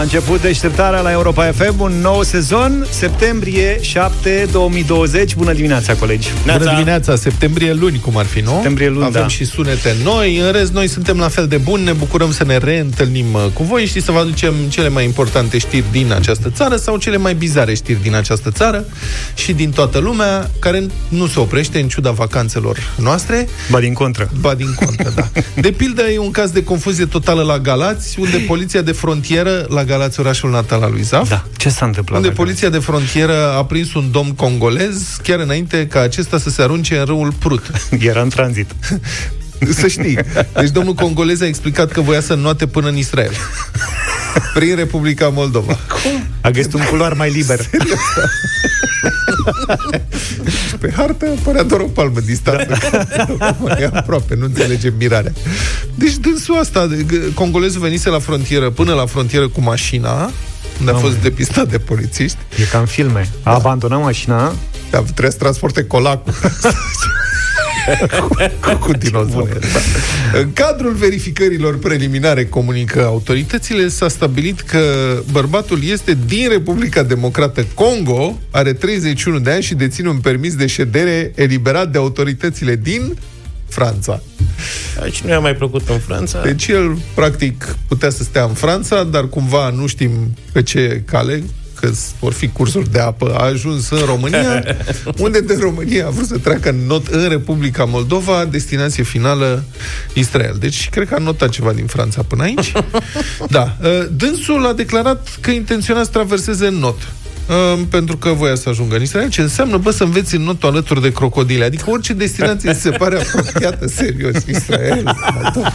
A început deșteptarea la Europa FM, un nou sezon, septembrie 7 2020. Bună dimineața, colegi! Bună dimineața, septembrie luni, cum ar fi, nu? Septembrie luni, Avem da. și sunete noi, în rest noi suntem la fel de buni, ne bucurăm să ne reîntâlnim uh, cu voi și să vă aducem cele mai importante știri din această țară sau cele mai bizare știri din această țară și din toată lumea, care nu se oprește în ciuda vacanțelor noastre. Ba din contră. Ba din contră, da. De pildă, e un caz de confuzie totală la Galați, unde poliția de frontieră, la Galați, orașul natal al lui Zaf, Da. Ce s-a întâmplat? unde la poliția de frontieră a prins un domn congolez chiar înainte ca acesta să se arunce în râul Prut. Galați? Era în tranzit. Să știi. Deci domnul congolez a explicat că voia să înnoate până în Israel. Prin Republica Moldova. Cum? A găsit un culoar mai liber. Pe hartă părea doar o palmă distanță. Da. e aproape, nu înțelegem mirarea. Deci dânsul asta, de- g- congolezul venise la frontieră, până la frontieră cu mașina, unde a fost depistat de polițiști. E ca în filme. A abandonat mașina, Da, trebuie să transporte colacul. cu, cu dinozauri. Da. În cadrul verificărilor preliminare, comunică autoritățile, s-a stabilit că bărbatul este din Republica Democrată Congo, are 31 de ani și deține un permis de ședere eliberat de autoritățile din Franța. Aici nu i-a mai plăcut în Franța. Deci el, practic, putea să stea în Franța, dar cumva nu știm pe ce cale, că vor fi cursuri de apă, a ajuns în România, unde de România a vrut să treacă în not în Republica Moldova, destinație finală Israel. Deci, cred că a notat ceva din Franța până aici. Da. Uh, Dânsul a declarat că intenționa să traverseze în not. Uh, pentru că voia să ajungă în Israel, ce înseamnă, bă, să înveți în notul alături de crocodile. Adică orice destinație se pare apropiată, serios, Israel, Moldova.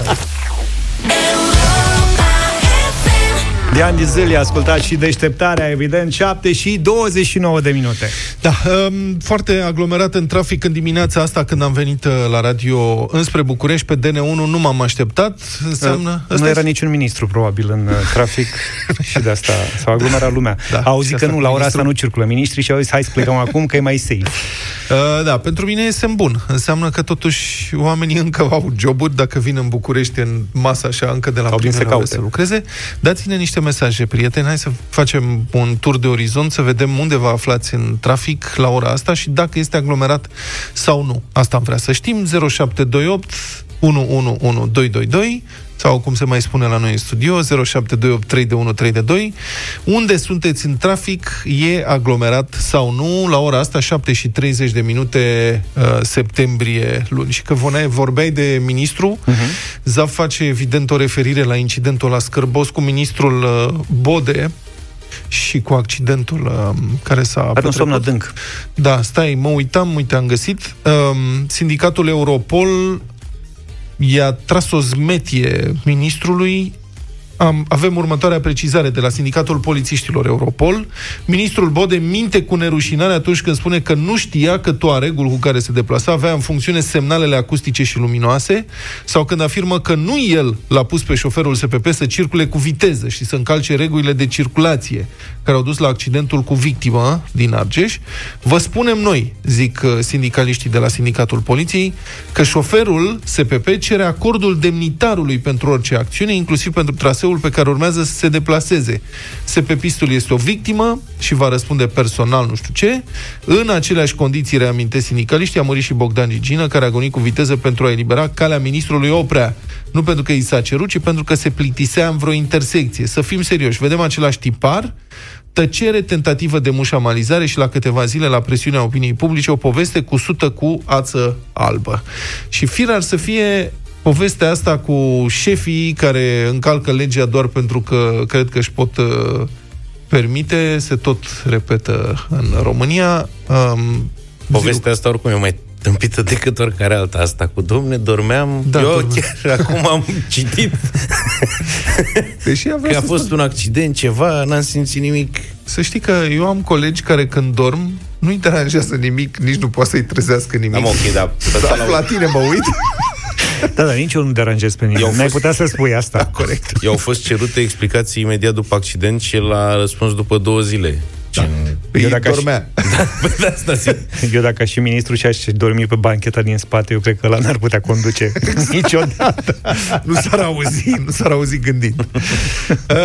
De ani de zile, ascultat și deșteptarea, evident, 7 și 29 de minute. Da, um, foarte aglomerat în trafic în dimineața asta când am venit uh, la radio înspre București pe DN1, nu m-am așteptat, înseamnă... nu ăsta era e- niciun ministru, probabil, în uh, trafic și de asta s-a aglomerat lumea. Da, Au și zis asta că nu, cu la ora asta ministrul- nu circulă ministrii și au zis hai să plecăm acum că e mai safe. Uh, da, pentru mine e semn bun. Înseamnă că totuși oamenii încă au joburi dacă vin în București în masă așa încă de la Sau vin să primele ore caute. să lucreze. Dați-ne niște mesaje, prieteni. Hai să facem un tur de orizont, să vedem unde vă aflați în trafic la ora asta și dacă este aglomerat sau nu. Asta am vrea să știm. 0728 111222 sau cum se mai spune la noi în studio, 0728 321 Unde sunteți în trafic, e aglomerat sau nu? La ora asta, 7 și 30 de minute, uh, septembrie luni. Și că Vonae, vorbeai de ministru, uh-huh. Zav face evident o referire la incidentul la Scârbos cu ministrul uh, Bode, și cu accidentul uh, care s-a Are un somn petrecut. adânc. Da, stai, mă uitam, uite, am găsit. Um, sindicatul Europol i-a tras o zmetie ministrului am, avem următoarea precizare de la Sindicatul Polițiștilor Europol. Ministrul Bode minte cu nerușinare atunci când spune că nu știa că Tuaregul cu care se deplasa avea în funcțiune semnalele acustice și luminoase sau când afirmă că nu el l-a pus pe șoferul SPP să circule cu viteză și să încalce regulile de circulație care au dus la accidentul cu victimă din Argeș. Vă spunem noi, zic uh, sindicaliștii de la Sindicatul Poliției, că șoferul SPP cere acordul demnitarului pentru orice acțiune, inclusiv pentru traseul pe care urmează să se deplaseze. SPP-istul este o victimă și va răspunde personal nu știu ce. În aceleași condiții, reamintesc sindicaliștii, a murit și Bogdan Gigină, care a gonit cu viteză pentru a elibera calea ministrului Oprea. Nu pentru că i s-a cerut, ci pentru că se plictisea în vreo intersecție. Să fim serioși, vedem același tipar, tăcere, tentativă de mușamalizare și la câteva zile la presiunea opiniei publice o poveste cusută cu ață albă. Și fir ar să fie povestea asta cu șefii care încalcă legea doar pentru că cred că își pot uh, permite, se tot repetă în România. Um, Povestea asta oricum e mai tâmpită decât oricare alta. Asta cu domne, dormeam. Da, Eu dormeam. chiar acum am citit Deși avea că a să fost un accident, ceva, n-am simțit nimic. Să știi că eu am colegi care când dorm nu-i deranjează nimic, nici nu poate să-i trezească nimic. Am ok, dar Da, la tine mă uit. Da, dar nici eu nu deranjez pe nimeni. Eu N-ai fost- putea să spui asta. Corect. I-au fost cerute explicații imediat după accident și el a răspuns după două zile. Gen, Eu dacă aș- dormea. Păi de asta zic. Eu dacă aș fi ministru și aș dormi pe bancheta din spate, eu cred că la n-ar putea conduce niciodată. nu s-ar auzi, nu s-ar auzi gândind. Uh,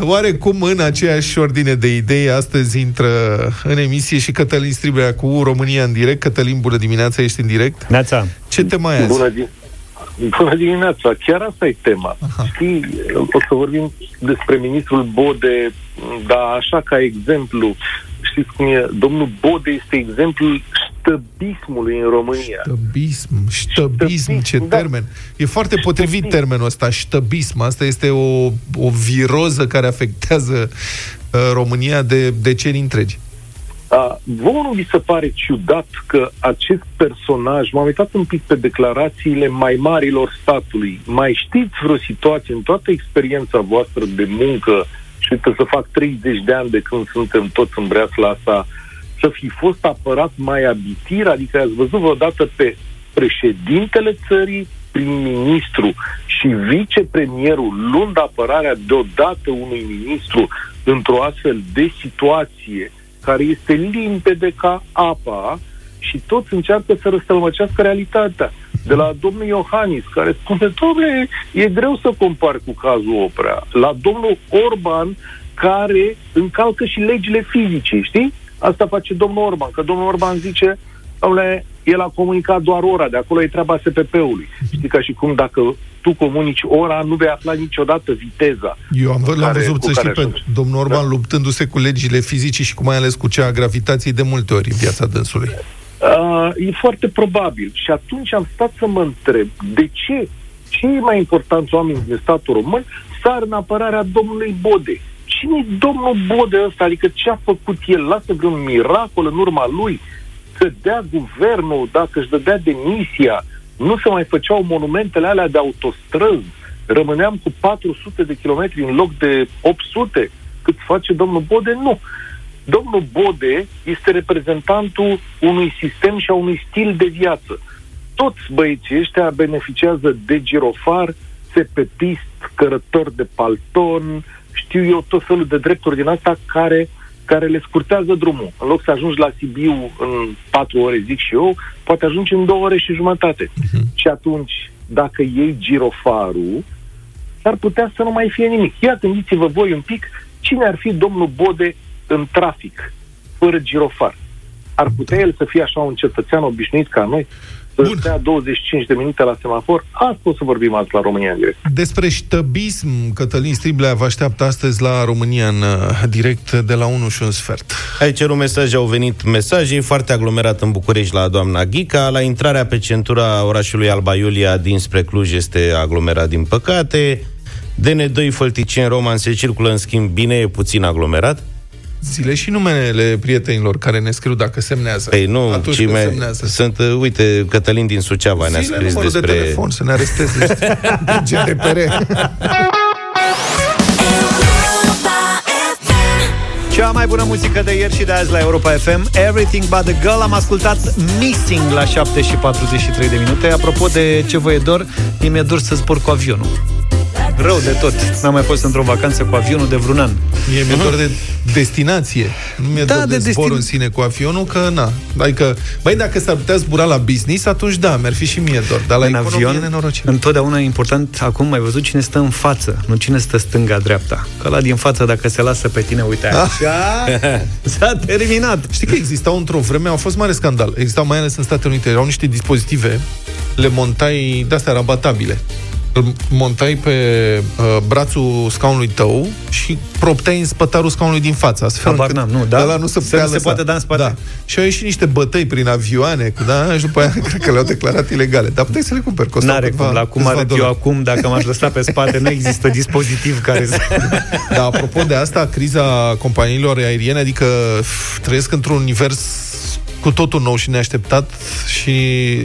oare cum în aceeași ordine de idei astăzi intră în emisie și Cătălin Stribrea cu România în direct? Cătălin, bună dimineața, ești în direct? Neața, Ce te mai azi? Bună, di- Bună dimineața! Chiar asta e tema. Aha. Știi, o să vorbim despre ministrul Bode, dar așa ca exemplu, știți cum e? Domnul Bode este exemplul stăbismului în România. Ștăbism, ștăbism, ce Ștăbism, da. termen. E foarte potrivit Ștăbism. termenul ăsta, ștăbism. Asta este o, o viroză care afectează uh, România de decenii întregi. A, vouă nu vi se pare ciudat că acest personaj, m-am uitat un pic pe declarațiile mai marilor statului, mai știți vreo situație în toată experiența voastră de muncă, și uite să fac 30 de ani de când suntem toți în breasla asta, să fi fost apărat mai abitir, adică ați văzut vreodată pe președintele țării, prim-ministru și vicepremierul luând apărarea deodată unui ministru într-o astfel de situație care este limpede ca apa și toți încearcă să răstălmăcească realitatea. De la domnul Iohannis, care spune, domnule, e greu să compari cu cazul Oprea. La domnul Orban, care încalcă și legile fizice, știi? Asta face domnul Orban, că domnul Orban zice, domnule, el a comunicat doar ora, de acolo e treaba SPP-ului. Știi, ca și cum dacă tu comunici ora, nu vei afla niciodată viteza. Eu am văzut, l-am care- văzut, cu să știi, care pe ajungi. domnul Orban Da. luptându-se cu legile fizice și cu mai ales cu cea a gravitației de multe ori în viața dânsului. Uh, e foarte probabil. Și atunci am stat să mă întreb de ce cei mai importanți oameni din statul român sar în apărarea domnului Bode. Cine e domnul Bode ăsta? Adică ce a făcut el? Lasă vreun miracol în urma lui? Să dea guvernul, dacă își dădea demisia, nu se mai făceau monumentele alea de autostrăzi. Rămâneam cu 400 de kilometri în loc de 800, cât face domnul Bode? Nu. Domnul Bode este reprezentantul unui sistem și a unui stil de viață. Toți băieții ăștia beneficiază de girofar, sepetist, cărător de palton, știu eu tot felul de drepturi din asta care, care le scurtează drumul. În loc să ajungi la Sibiu în patru ore, zic și eu, poate ajungi în două ore și jumătate. Uh-huh. Și atunci, dacă iei girofarul, s-ar putea să nu mai fie nimic. Ia gândiți-vă voi un pic cine ar fi domnul Bode în trafic, fără girofar. Ar putea el să fie așa un cetățean obișnuit ca noi? Să Bun. stea 25 de minute la semafor? Asta o să vorbim azi la România în direct. Despre ștăbism, Cătălin Striblea vă așteaptă astăzi la România în uh, direct de la 1 și un sfert. Aici un mesaj, au venit mesaje, e foarte aglomerat în București la doamna Ghica, la intrarea pe centura orașului Alba Iulia dinspre Cluj este aglomerat din păcate, DN2 Fălticeni Roman se circulă în schimb bine, e puțin aglomerat. Zile și numele prietenilor care ne scriu dacă semnează. Păi nu, Atunci ci când me- semnează. sunt, uh, uite, Cătălin din Suceava ne-a Zile scris numărul despre... de telefon să ne aresteze GDPR. Cea mai bună muzică de ieri și de azi la Europa FM Everything But The Girl Am ascultat Missing la 7 și 43 de minute Apropo de ce vă e dor Mie mi-e dor să zbor cu avionul Rău de tot N-am mai fost într-o vacanță cu avionul de vreun an Mie mi-e doar de destinație. Nu mi-e Da, doar de, de zbor destin- în sine cu avionul, că na. Adică, băi, dacă s-ar putea zbura la business, atunci da, mi-ar fi și mie dor. Dar la În economie avion, e nenorocire. întotdeauna e important Acum mai văzut cine stă în față Nu cine stă stânga-dreapta Că la din față, dacă se lasă pe tine, uite Ah. așa S-a terminat Știi că existau într-o vreme, au fost mare scandal. Existau mai ales în Statele Unite, erau niște dispozitive, le montai de-astea rabatabile. Îl montai pe uh, brațul scaunului tău și propteai în spătarul scaunului din față. Astfel Habar încât n-am, nu, da? ăla nu se, Să putea nu se lăsa. poate da în spate. Da. Și au ieșit niște bătăi prin avioane, cu, da? Și după aia cred că le-au declarat ilegale. Dar puteai să le cumperi, costau N-are câteva- cum, la cum câțiva arăt eu dolari. acum Dacă m-aș lăsa pe spate Nu există dispozitiv care să... Dar apropo de asta, criza companiilor aeriene, adică f, trăiesc într-un univers cu totul nou și neașteptat și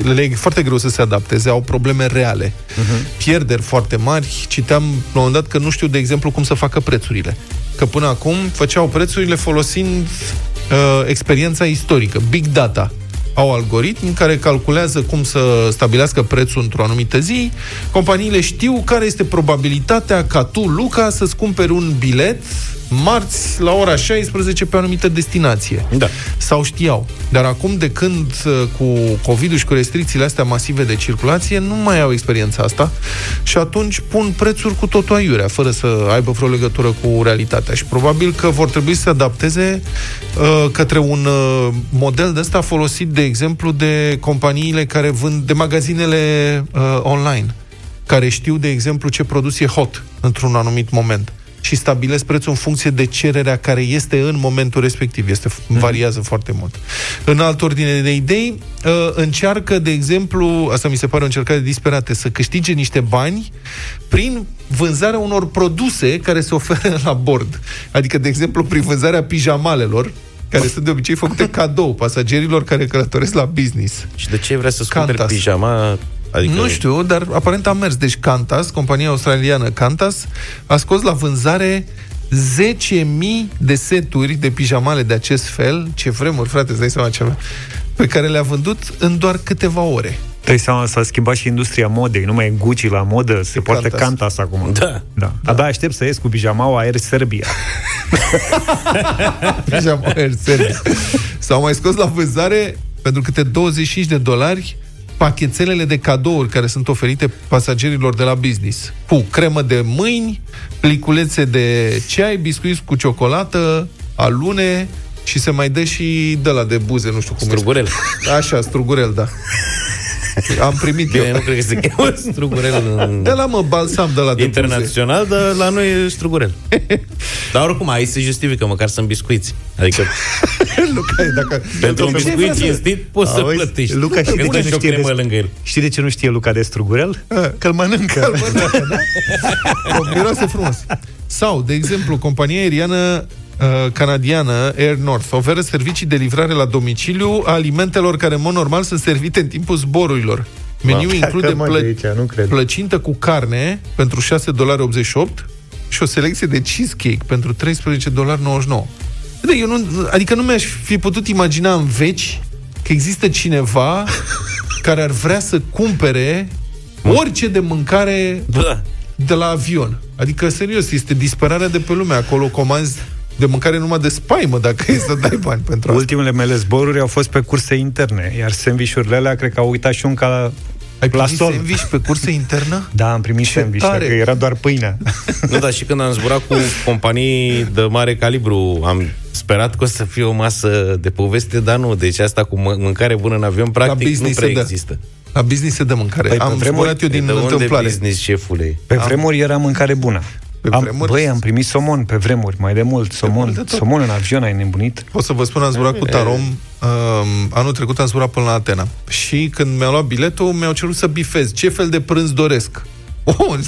le e foarte greu să se adapteze, au probleme reale. Uh-huh. Pierderi foarte mari. Citeam la un moment dat că nu știu, de exemplu, cum să facă prețurile. Că până acum făceau prețurile folosind uh, experiența istorică, big data. Au algoritmi care calculează cum să stabilească prețul într-o anumită zi. Companiile știu care este probabilitatea ca tu, Luca, să-ți cumperi un bilet marți la ora 16 pe o anumită destinație. Da. Sau știau. Dar acum, de când uh, cu covid și cu restricțiile astea masive de circulație, nu mai au experiența asta și atunci pun prețuri cu totul aiurea, fără să aibă vreo legătură cu realitatea. Și probabil că vor trebui să se adapteze uh, către un uh, model de ăsta folosit, de exemplu, de companiile care vând, de magazinele uh, online care știu, de exemplu, ce produs e hot într-un anumit moment și stabilesc prețul în funcție de cererea care este în momentul respectiv. Este, mm. variază foarte mult. În altă ordine de idei, uh, încearcă, de exemplu, asta mi se pare o încercare disperată, să câștige niște bani prin vânzarea unor produse care se oferă la bord. Adică, de exemplu, prin vânzarea pijamalelor, care sunt de obicei făcute cadou pasagerilor care călătoresc la business. Și de ce vrea să-ți cumperi pijama Adică... Nu știu, dar aparent a mers. Deci Qantas, compania australiană Qantas, a scos la vânzare 10.000 de seturi de pijamale de acest fel, ce vremuri, frate, îți dai seama ceva, pe care le-a vândut în doar câteva ore. Dai seama, s-a schimbat și industria modei, nu mai e Gucci la modă, se poartă Qantas acum. Da. da. da. Abia aștept să ies cu pijamaua Air Serbia. Pijamaua Air Serbia. S-au mai scos la vânzare pentru câte 25 de dolari pachetelele de cadouri care sunt oferite pasagerilor de la business. Cu cremă de mâini, pliculețe de ceai, biscuiți cu ciocolată, alune și se mai dă și de la de buze, nu știu cum Strugurel. Așa, strugurel, da. Am primit Bine, eu. nu cred că se cheamă strugurel în... De la mă, balsam de la de Internațional, buze. dar la noi e strugurel. dar oricum, aici se justifică, măcar sunt biscuiți. Adică... Luca, dacă... Pentru un biscuit cinstit poți să plătești. Luca, știi de ce nu știe de... lângă el. Știi de ce nu știe Luca de strugurel? Că-l mănâncă. Că-l mănâncă, da? Miroase frumos. Sau, de exemplu, compania aeriană uh, canadiană Air North oferă servicii de livrare la domiciliu a alimentelor care, în mod normal, sunt servite în timpul zborurilor. Meniul include plă- aici, nu cred. plăcintă cu carne pentru 6,88 dolari și o selecție de cheesecake pentru 13,99 dolari. Eu nu, adică nu mi-aș fi putut imagina în veci că există cineva care ar vrea să cumpere orice de mâncare da. de la avion. Adică, serios, este disperarea de pe lume. Acolo comanzi de mâncare numai de spaimă, dacă e să dai bani pentru asta. Ultimele mele zboruri au fost pe curse interne, iar sandvișurile alea cred că au uitat și un ca ai primit sol. sandwich pe cursă internă? Da, am primit Ce sandwich, că era doar pâine. nu, dar și când am zburat cu companii de mare calibru, am sperat că o să fie o masă de poveste, dar nu. Deci asta cu mâncare bună în avion, practic, nu prea există. La business se dă mâncare. Păi, am zburat eu din de întâmplare. Unde business, șefule? Pe vremuri era mâncare bună. Pe am, vremuri... Băi, am primit somon pe vremuri, mai de mult. Somon, de somon în avion, ai nebunit? O să vă spun, am zburat cu Tarom. Um, anul trecut am zburat până la Atena. Și când mi-a luat biletul, mi-au cerut să bifez. Ce fel de prânz doresc? Oh,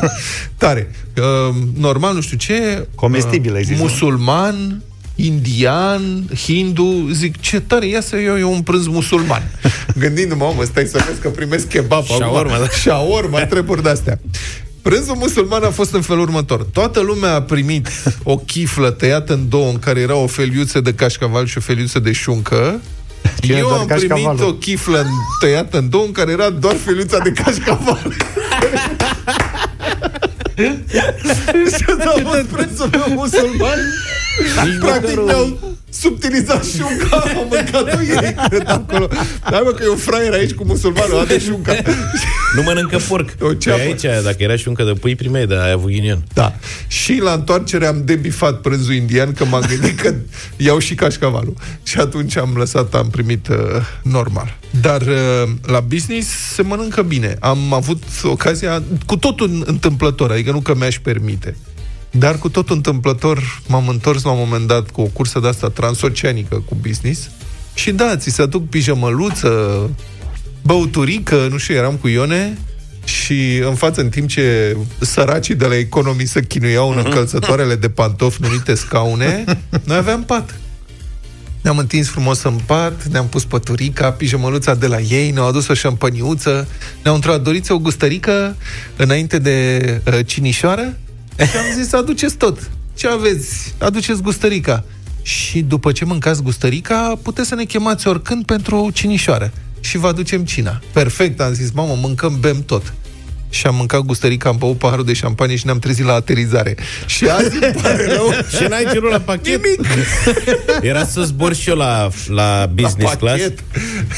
tare. Uh, normal, nu știu ce. Comestibil, uh, ai zis, Musulman, indian, hindu, zic, ce tare, ia să eu, eu un prânz musulman. Gândindu-mă, omă, stai să vezi că primesc kebab Shawarma, da. Shawarma, treburi de-astea. Prânzul musulman a fost în felul următor. Toată lumea a primit o chiflă tăiată în două, în care era o feliuță de cașcaval și o feliuță de șuncă. Cine Eu am primit o chiflă tăiată în două, în care era doar feliuța de cașcaval. Și ăsta a fost prețul meu musulman. Practic mi-au subtilizat șunca, am mâncat-o ei, cred, acolo. Da, mă, că e un fraier aici cu musulmanul, ade șunca. Nu mănâncă porc. O Pe aici, dacă era șuncă de pui, primeai, dar ai avut ghinion. Da. Și la întoarcere am debifat prânzul indian, că m-am gândit că iau și cașcavalul. Și atunci am lăsat, am primit uh, normal. Dar uh, la business se mănâncă bine. Am avut ocazia, cu totul întâmplător, adică nu că mi-aș permite. Dar cu tot întâmplător m-am întors la un moment dat cu o cursă de asta transoceanică cu business și da, ți se aduc pijamăluță, băuturică, nu știu, eram cu Ione și în față, în timp ce săracii de la economii să chinuiau în încălțătoarele de pantofi numite scaune, noi aveam pat. Ne-am întins frumos în pat, ne-am pus păturica, pijamăluța de la ei, ne-au adus o șampăniuță, ne-au întrebat, doriți o gustărică înainte de uh, cinișoară? Și am zis, aduceți tot. Ce aveți? Aduceți gustărica. Și după ce mâncați gustărica, puteți să ne chemați oricând pentru o cinișoară. Și vă aducem cina. Perfect, am zis, mamă, mâncăm, bem tot. Și am mâncat gustărica, am băut paharul de șampanie și ne-am trezit la aterizare. Și azi îmi pare rău. Și n-ai cerut la pachet? Nimic. Era să zbor și eu la, la business La class. pachet.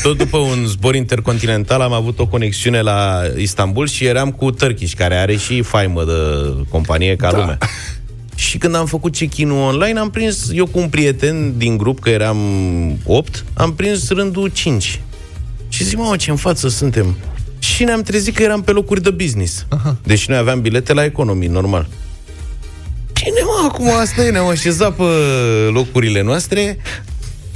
Tot după un zbor intercontinental am avut o conexiune la Istanbul și eram cu Turkish, care are și faimă de companie ca da. lumea. Și când am făcut check-in-ul online, am prins, eu cu un prieten din grup, că eram 8, am prins rândul 5. Și zic, mă, ce în față suntem? Și ne-am trezit că eram pe locuri de business. Aha. Deci noi aveam bilete la economii, normal. Bine, mă, acum asta e, ne-am așezat pe locurile noastre.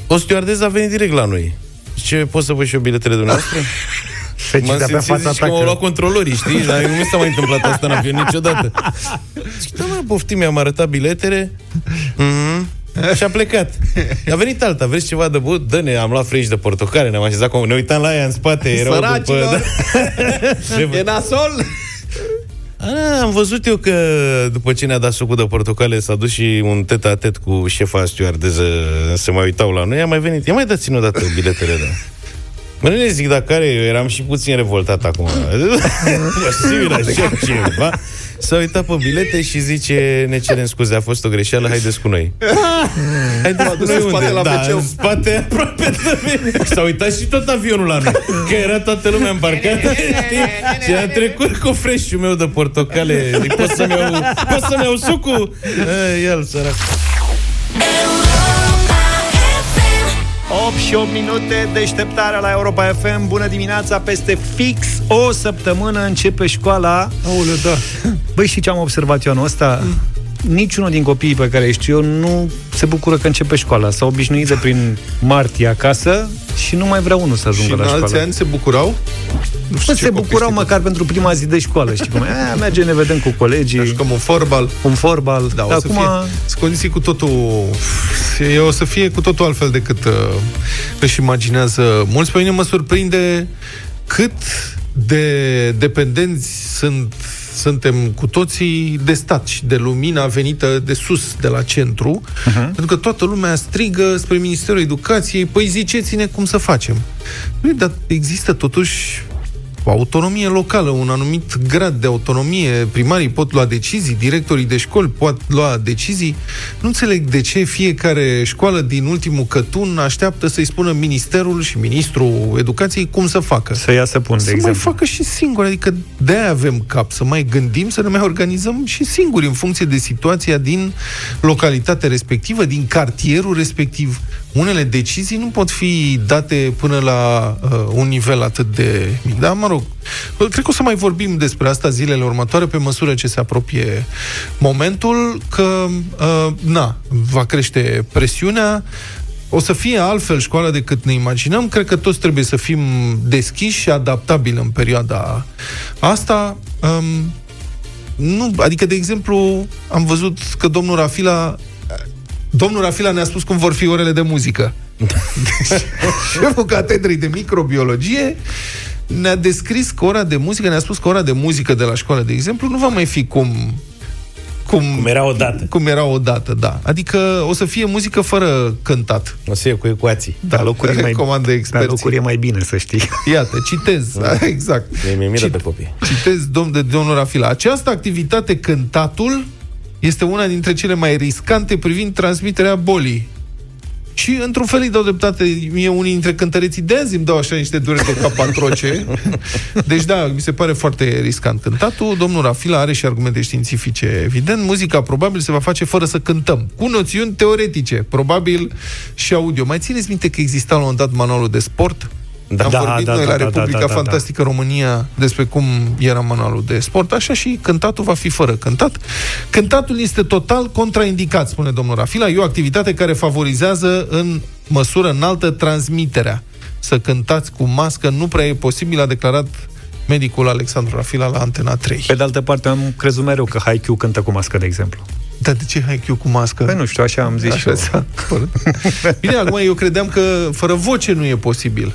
O stewardeză a venit direct la noi. Ce, pot să văd și eu biletele dumneavoastră? M-am Felicit pe simțit fața zici, ta că m-au luat că... controlorii, știi? Dar nu mi s-a mai întâmplat asta în avion niciodată. Zic, da, mă, poftim, mi-am arătat biletele. Mm-hmm. Și a plecat. A venit alta, vreți ceva de băut? Dă-ne, am luat frici de portocale, ne-am așezat, cu... ne uitam la ea în spate, erau Săracilor! după... E nasol? A, am văzut eu că după ce ne-a dat sucul de portocale s-a dus și un tet-a-tet cu șefa stewardeză să mai uitau la noi, a mai venit. Ia mai dați-ne o dată biletele, da. Mă, nu ne zic dacă care, eu eram și puțin revoltat acum. Posibil așa ceva. S-a uitat pe bilete și zice, ne cerem scuze, a fost o greșeală, haideți cu noi. Haideți cu dus noi în spate unde? la da, wc. în spate aproape de mine. S-a uitat și tot avionul la noi. Că era toată lumea îmbarcată. știi? și a trecut cu freșul meu de portocale. Zic, pot să-mi iau, pot să-mi iau sucul? E, el, sărac. 8 și 8 minute deșteptarea la Europa FM. Bună dimineața, peste fix o săptămână începe școala. Aoleu, da. Băi, și ce am observat eu anul ăsta? Niciunul din copiii pe care îi știu eu nu se bucură că începe școala. S-au obișnuit de prin martie acasă și nu mai vrea unul să ajungă Și în la alți școală. ani se bucurau? Nu Bă, ce se copii bucurau știi măcar pentru prima zi de școală, știi cum e? A, merge, ne vedem cu tu. colegii, Jucăm un forbal. un forbal. Da, o Dar să acum... fie sunt condiții cu totul e, o să fie cu totul altfel decât uh, își imaginează mulți. Pe mine mă surprinde cât de dependenți sunt suntem cu toții de stat și de lumina venită de sus, de la centru, uh-huh. pentru că toată lumea strigă spre Ministerul Educației, păi ziceți-ne cum să facem. Bine, dar există totuși o autonomie locală, un anumit grad de autonomie, primarii pot lua decizii, directorii de școli pot lua decizii. Nu înțeleg de ce fiecare școală din ultimul cătun așteaptă să-i spună ministerul și ministrul educației cum să facă. Să ia să pun, de Să exemplu. mai facă și singuri, adică de avem cap, să mai gândim, să ne mai organizăm și singuri în funcție de situația din localitatea respectivă, din cartierul respectiv. Unele decizii nu pot fi date până la uh, un nivel atât de mic. Dar, mă rog, cred că o să mai vorbim despre asta zilele următoare pe măsură ce se apropie momentul, că, uh, na, va crește presiunea, o să fie altfel școala decât ne imaginăm. Cred că toți trebuie să fim deschiși și adaptabili în perioada asta. Um, nu, adică, de exemplu, am văzut că domnul Rafila Domnul Rafila ne-a spus cum vor fi orele de muzică. Deci, șeful catedrei de microbiologie ne-a descris că ora de muzică, ne-a spus că ora de muzică de la școală, de exemplu, nu va mai fi cum cum, Cum era odată. cum era odată, da. Adică o să fie muzică fără cântat. O să fie cu ecuații. Da, locuri e mai, recomandă da, experții. locuri e mai bine, să știi. Iată, citez, da, exact. Mi-e mi-e milă Cit- de copii. Citez domn de domnul Rafila. Această activitate, cântatul, este una dintre cele mai riscante privind transmiterea bolii. Și, într-un fel, îi dau dreptate mie unii dintre cântăreții de azi îmi dau așa niște dureri de cap atroce. Deci, da, mi se pare foarte riscant cântatul. Domnul Rafila are și argumente științifice, evident. Muzica probabil se va face fără să cântăm, cu noțiuni teoretice, probabil și audio. Mai țineți minte că exista la un moment dat manualul de sport? Da. Am Da, vorbit da, noi da, la da, Republica da, da, da. Fantastică România despre cum era manualul de sport, așa și cântatul va fi fără cântat. Cântatul este total contraindicat, spune domnul Rafila. E o activitate care favorizează în măsură înaltă transmiterea. Să cântați cu mască nu prea e posibil, a declarat medicul Alexandru Rafila la Antena 3. Pe de altă parte, am crezut mereu că Haikyuu cântă cu mască, de exemplu. Dar de ce HiQ cu mască? Păi nu știu, așa am zis și Așa eu. s-a părut. Bine, acum eu credeam că fără voce nu e posibil.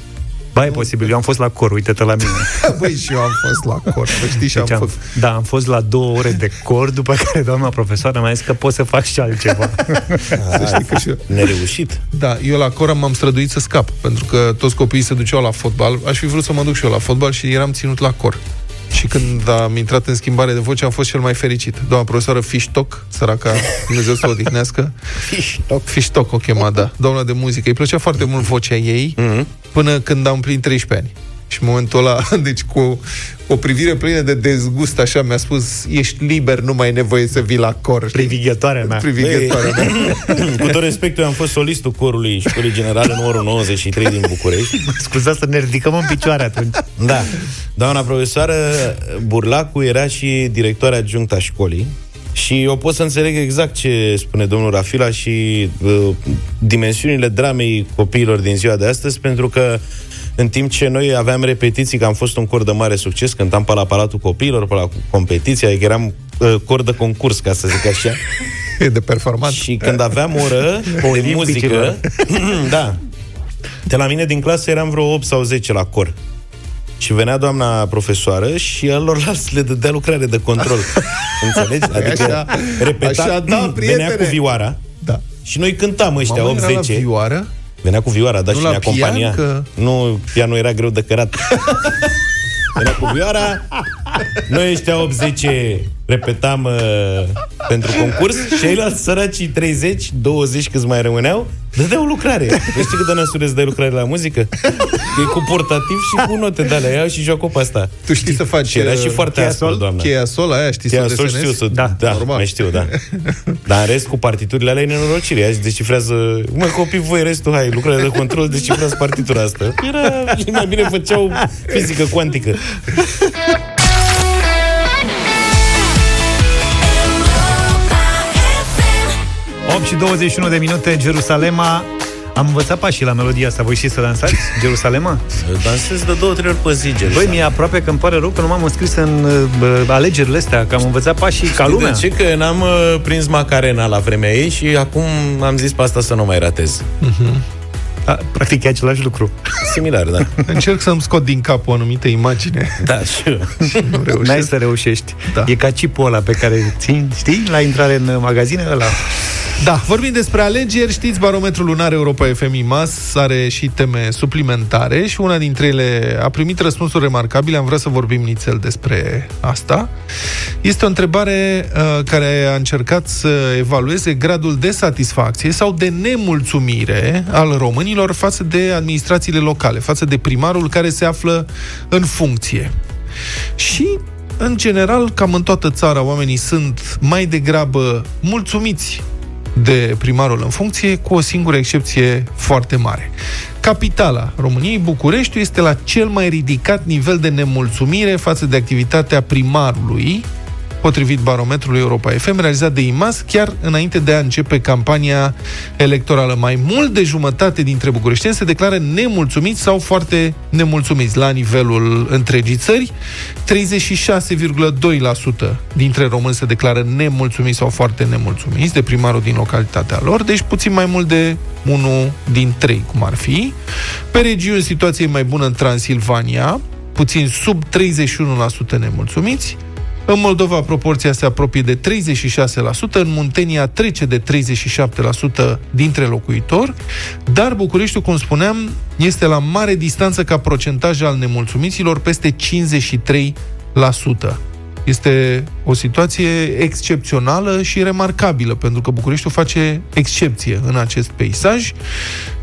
Ba, e posibil, eu am fost la cor, uite-te la mine. Băi, și eu am fost la cor, să știți, și Deci am am, făcut. da, am fost la două ore de cor, după care doamna profesoară mi-a zis că pot să fac și altceva. Să știi că și eu. Nereușit. Da, eu la Cora m-am străduit să scap, pentru că toți copiii se duceau la fotbal. Aș fi vrut să mă duc și eu la fotbal și eram ținut la cor. Și când am intrat în schimbare de voce, am fost cel mai fericit. Doamna profesoară Fiștoc, săraca, Dumnezeu să o odihnească. Fiștoc. Fiștoc o chema, da. Doamna de muzică. Îi plăcea foarte mult vocea ei, Mhm. până când am plinit 13 ani. Și în momentul ăla, deci cu o privire plină de dezgust, așa mi-a spus, ești liber, nu mai ai nevoie să vii la cor. știi? Privighetoarea mea. Privighetoare, da. Cu tot respectul, eu am fost solistul corului școlii generale numărul 93 din București. Scuzați să ne ridicăm în picioare atunci. Da. Doamna profesoară Burlacu era și directoarea adjuncta școlii și eu pot să înțeleg exact ce spune domnul Rafila și uh, dimensiunile dramei copiilor din ziua de astăzi, pentru că în timp ce noi aveam repetiții, că am fost un cor de mare succes, cântam pe la Palatul Copiilor, pe la competiția, adică eram uh, cor de concurs, ca să zic așa. E de performant. Și când aveam oră de Olimpicilor. muzică, da, de la mine din clasă eram vreo 8 sau 10 la cor. Și venea doamna profesoară și alorlalți le dădea lucrare de control. Înțelegi? Adică Așa- repeta, așa, da, venea prietene. cu vioara Da. și noi cântam ăștia Mamă, era la 8-10. vioară? Venea cu vioara, da, Nu și la ne acompania. pian, că- Nu, pianul era greu de cărat. Venea cu vioara, noi ăștia 80 repetam uh, pentru concurs și ceilalți săracii 30, 20 câți mai rămâneau, dădeau lucrare. Deci știi cât de năsură să dai lucrare la muzică? E cu portativ și cu note de alea. Iau și joacă pe asta. Tu știi să faci... Și era și uh, foarte cheia aspru, sol? doamna. Cheia sol, aia știi Cheia să sol desenezi? știu să... Da, da normal. mai știu, da. Dar în rest, cu partiturile alea e nenorocire. Aia își descifrează... Mă, copii, voi restul, hai, lucrare de control, descifrați partitura asta. Era... Și mai bine făceau fizică cuantică. 8 și 21 de minute, Jerusalema. Am învățat pașii la melodia asta. Voi știți să dansați? Jerusalema? Dansez de două, trei ori pe zi, Gersa. Băi, mi-e aproape că îmi pare rău că nu m-am înscris în uh, alegerile astea, că am învățat pașii ca lumea. De ce? Că n-am uh, prins Macarena la vremea ei și acum am zis pe asta să nu mai ratez. A, practic e același lucru. Similar, da. Încerc să-mi scot din cap o anumită imagine. da, și eu. Nu N-ai reușesc. să reușești. Da. E ca chipul ăla pe care țin, știi, la intrare în magazine ăla. Da, vorbim despre alegeri, știți, barometrul lunar Europa FM IMAS are și teme suplimentare și una dintre ele a primit răspunsuri remarcabile, am vrea să vorbim nițel despre asta. Este o întrebare uh, care a încercat să evalueze gradul de satisfacție sau de nemulțumire al românilor față de administrațiile locale, față de primarul care se află în funcție. Și, în general, cam în toată țara, oamenii sunt mai degrabă mulțumiți de primarul în funcție, cu o singură excepție foarte mare. Capitala României, București, este la cel mai ridicat nivel de nemulțumire față de activitatea primarului, potrivit barometrului Europa FM, realizat de IMAS, chiar înainte de a începe campania electorală. Mai mult de jumătate dintre bucureșteni se declară nemulțumiți sau foarte nemulțumiți la nivelul întregii țări. 36,2% dintre români se declară nemulțumiți sau foarte nemulțumiți de primarul din localitatea lor, deci puțin mai mult de unul din trei, cum ar fi. Pe regiuni, situația e mai bună în Transilvania, puțin sub 31% nemulțumiți, în Moldova proporția se apropie de 36%, în Muntenia trece de 37% dintre locuitori, dar Bucureștiul, cum spuneam, este la mare distanță ca procentaj al nemulțumiților, peste 53%. Este o situație excepțională și remarcabilă, pentru că Bucureștiul face excepție în acest peisaj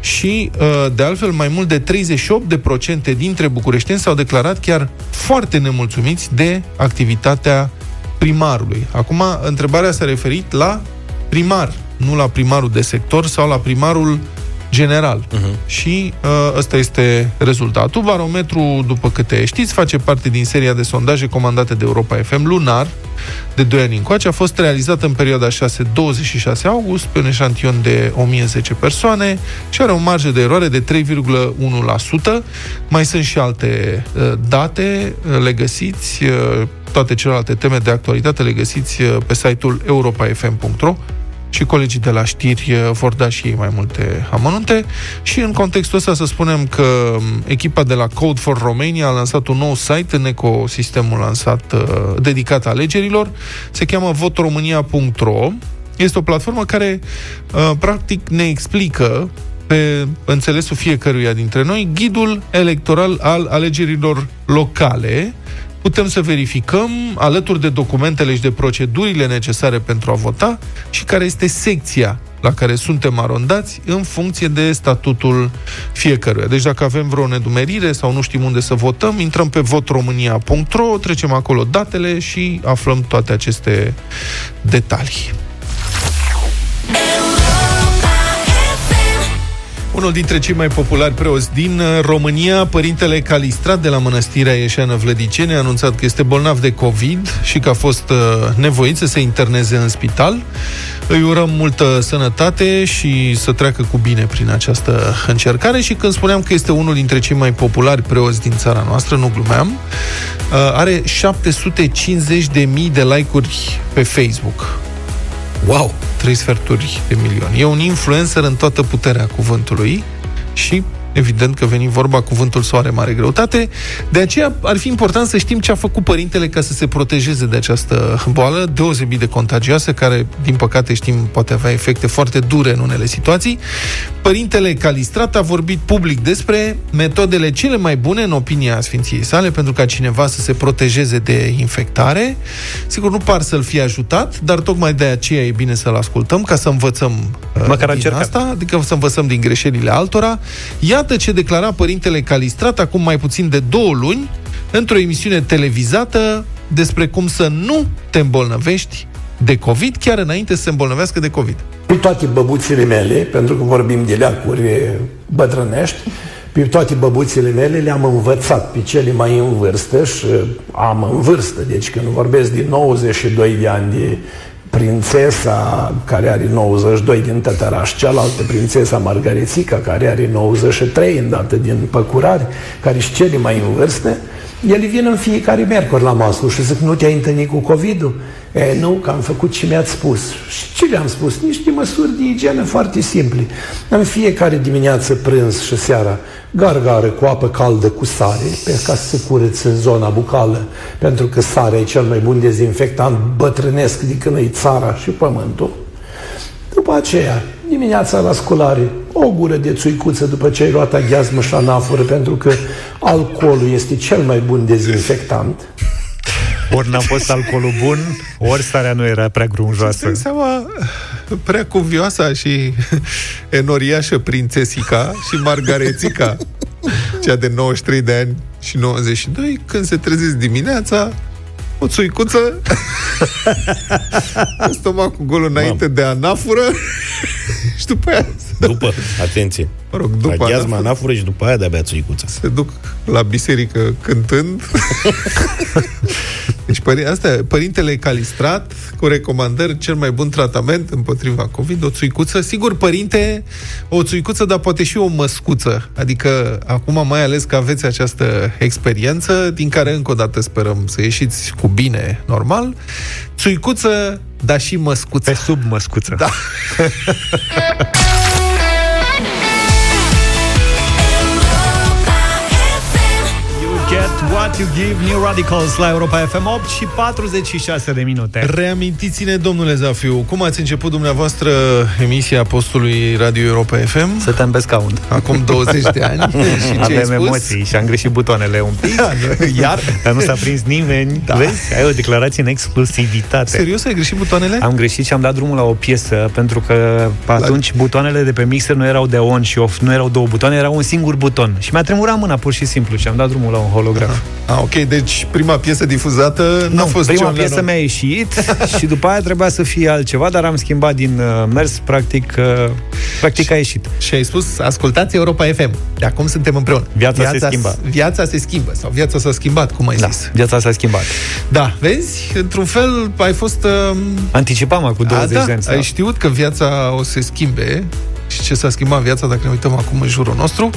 și, uh, de altfel, mai mult de 38% dintre bucureșteni s-au declarat chiar foarte nemulțumiți de activitatea primarului. Acum, întrebarea s-a referit la primar, nu la primarul de sector sau la primarul general. Uh-huh. Și uh, ăsta este rezultatul. Barometru, după câte știți, face parte din seria de sondaje comandate de Europa FM lunar de 2 ani încoace. A fost realizat în perioada 6-26 august pe un eșantion de 1010 persoane și are o marjă de eroare de 3,1%. Mai sunt și alte uh, date, uh, le găsiți, uh, toate celelalte teme de actualitate le găsiți uh, pe site-ul europafm.ro și colegii de la știri uh, vor da și ei mai multe amănunte. Și în contextul ăsta să spunem că um, echipa de la Code for Romania a lansat un nou site în ecosistemul lansat uh, dedicat alegerilor. Se cheamă votromania.ro este o platformă care uh, practic ne explică pe înțelesul fiecăruia dintre noi ghidul electoral al alegerilor locale putem să verificăm, alături de documentele și de procedurile necesare pentru a vota, și care este secția la care suntem arondați în funcție de statutul fiecăruia. Deci dacă avem vreo nedumerire sau nu știm unde să votăm, intrăm pe votromânia.ro, trecem acolo datele și aflăm toate aceste detalii. Unul dintre cei mai populari preoți din România, părintele Calistrat de la Mănăstirea Ieșeană Vlădicene, a anunțat că este bolnav de COVID și că a fost uh, nevoit să se interneze în spital. Îi urăm multă sănătate și să treacă cu bine prin această încercare și când spuneam că este unul dintre cei mai populari preoți din țara noastră, nu glumeam, uh, are 750 de mii de like-uri pe Facebook. Wow! Trei sferturi de milion. E un influencer în toată puterea cuvântului și Evident că veni vorba, cuvântul soare mare greutate. De aceea ar fi important să știm ce a făcut părintele ca să se protejeze de această boală deosebit de contagioasă, care, din păcate, știm, poate avea efecte foarte dure în unele situații. Părintele Calistrat a vorbit public despre metodele cele mai bune, în opinia Sfinției sale, pentru ca cineva să se protejeze de infectare. Sigur, nu par să-l fie ajutat, dar tocmai de aceea e bine să-l ascultăm, ca să învățăm uh, Măcar din asta, adică să învățăm din greșelile altora. Iată ce declara părintele Calistrat acum mai puțin de două luni într-o emisiune televizată despre cum să nu te îmbolnăvești de COVID, chiar înainte să se îmbolnăvească de COVID. Pe toate băbuțele mele, pentru că vorbim de leacuri bătrânești, pe toate băbuțele mele le-am învățat pe cele mai în vârstă și am în vârstă, deci când vorbesc de 92 de ani de prințesa care are 92 din Tătăraș, cealaltă prințesa Margarețica care are 93 îndată din Păcurari, care și cele mai în vârstă, ele vin în fiecare miercuri la masă și zic, nu te-ai întâlnit cu COVID-ul? E, nu, că am făcut ce mi-ați spus. Și ce le-am spus? Niște măsuri de igienă foarte simple. În fiecare dimineață, prânz și seara, gargară cu apă caldă cu sare, pe ca să se curețe zona bucală, pentru că sarea e cel mai bun dezinfectant bătrânesc de când e țara și pământul. După aceea, dimineața la sculare, o gură de țuicuță după ce ai luat aghiazmă și anafură, pentru că alcoolul este cel mai bun dezinfectant. Ori n-a fost alcoolul bun, ori starea nu era prea grunjoasă. Îți seama, prea cuvioasa și enoriașă prințesica și margarețica, cea de 93 de ani și 92, când se trezesc dimineața, o țuicuță, stomacul gol înainte Mam. de anafură și după aia... După, atenție. Mă rog, după Aghiazma anafură și după aia de-abia țuicuța. Se duc la biserică cântând. deci pări, asta, părintele Calistrat, cu recomandări, cel mai bun tratament împotriva COVID, o țuicuță. Sigur, părinte, o țuicuță, dar poate și o măscuță. Adică, acum mai ales că aveți această experiență, din care încă o dată sperăm să ieșiți cu bine, normal. Țuicuță, dar și măscuță. Pe sub măscuță. Da. What You Give, New Radicals la Europa FM 8 și 46 de minute. Reamintiți-ne, domnule Zafiu, cum ați început dumneavoastră emisia postului Radio Europa FM? Stăteam pe scaun. Acum 20 de ani. și ce Avem ai spus? emoții și am greșit butoanele un pic. Da, Iar? Dar nu s-a prins nimeni. Da. Vezi? Ai o declarație în exclusivitate. Serios, ai greșit butoanele? Am greșit și am dat drumul la o piesă pentru că pe atunci butoanele de pe mixer nu erau de on și off, nu erau două butoane, era un singur buton. Și mi-a tremurat mâna pur și simplu și am dat drumul la un holograf. Ah, ok, deci prima piesă difuzată n-a Nu, fost prima John piesă Lennon. mi-a ieșit și după aia trebuia să fie altceva, dar am schimbat din uh, mers, practic, uh, practic a ieșit. Și ai spus, ascultați Europa FM. De acum suntem împreună. Viața se schimbă. Viața se schimbă, sau viața s-a schimbat, cum ai Da, zis. viața s-a schimbat. Da, vezi? Într-un fel ai fost... Uh, Anticipam acum 20 a, da, de ani. sau- ai știut că viața o să se schimbe și ce s-a schimbat viața dacă ne uităm acum în jurul nostru.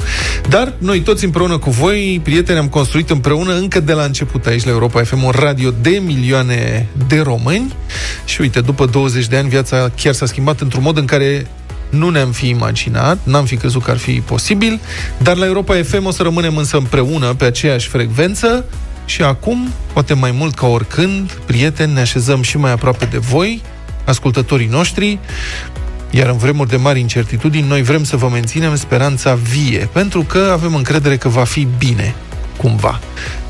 Dar noi toți împreună cu voi, prieteni, am construit împreună încă de la început aici la Europa FM un radio de milioane de români. Și uite, după 20 de ani viața chiar s-a schimbat într-un mod în care nu ne-am fi imaginat, n-am fi crezut că ar fi posibil, dar la Europa FM o să rămânem însă împreună pe aceeași frecvență. Și acum, poate mai mult ca oricând, prieteni, ne așezăm și mai aproape de voi, ascultătorii noștri, iar în vremuri de mari incertitudini, noi vrem să vă menținem speranța vie, pentru că avem încredere că va fi bine. cumva.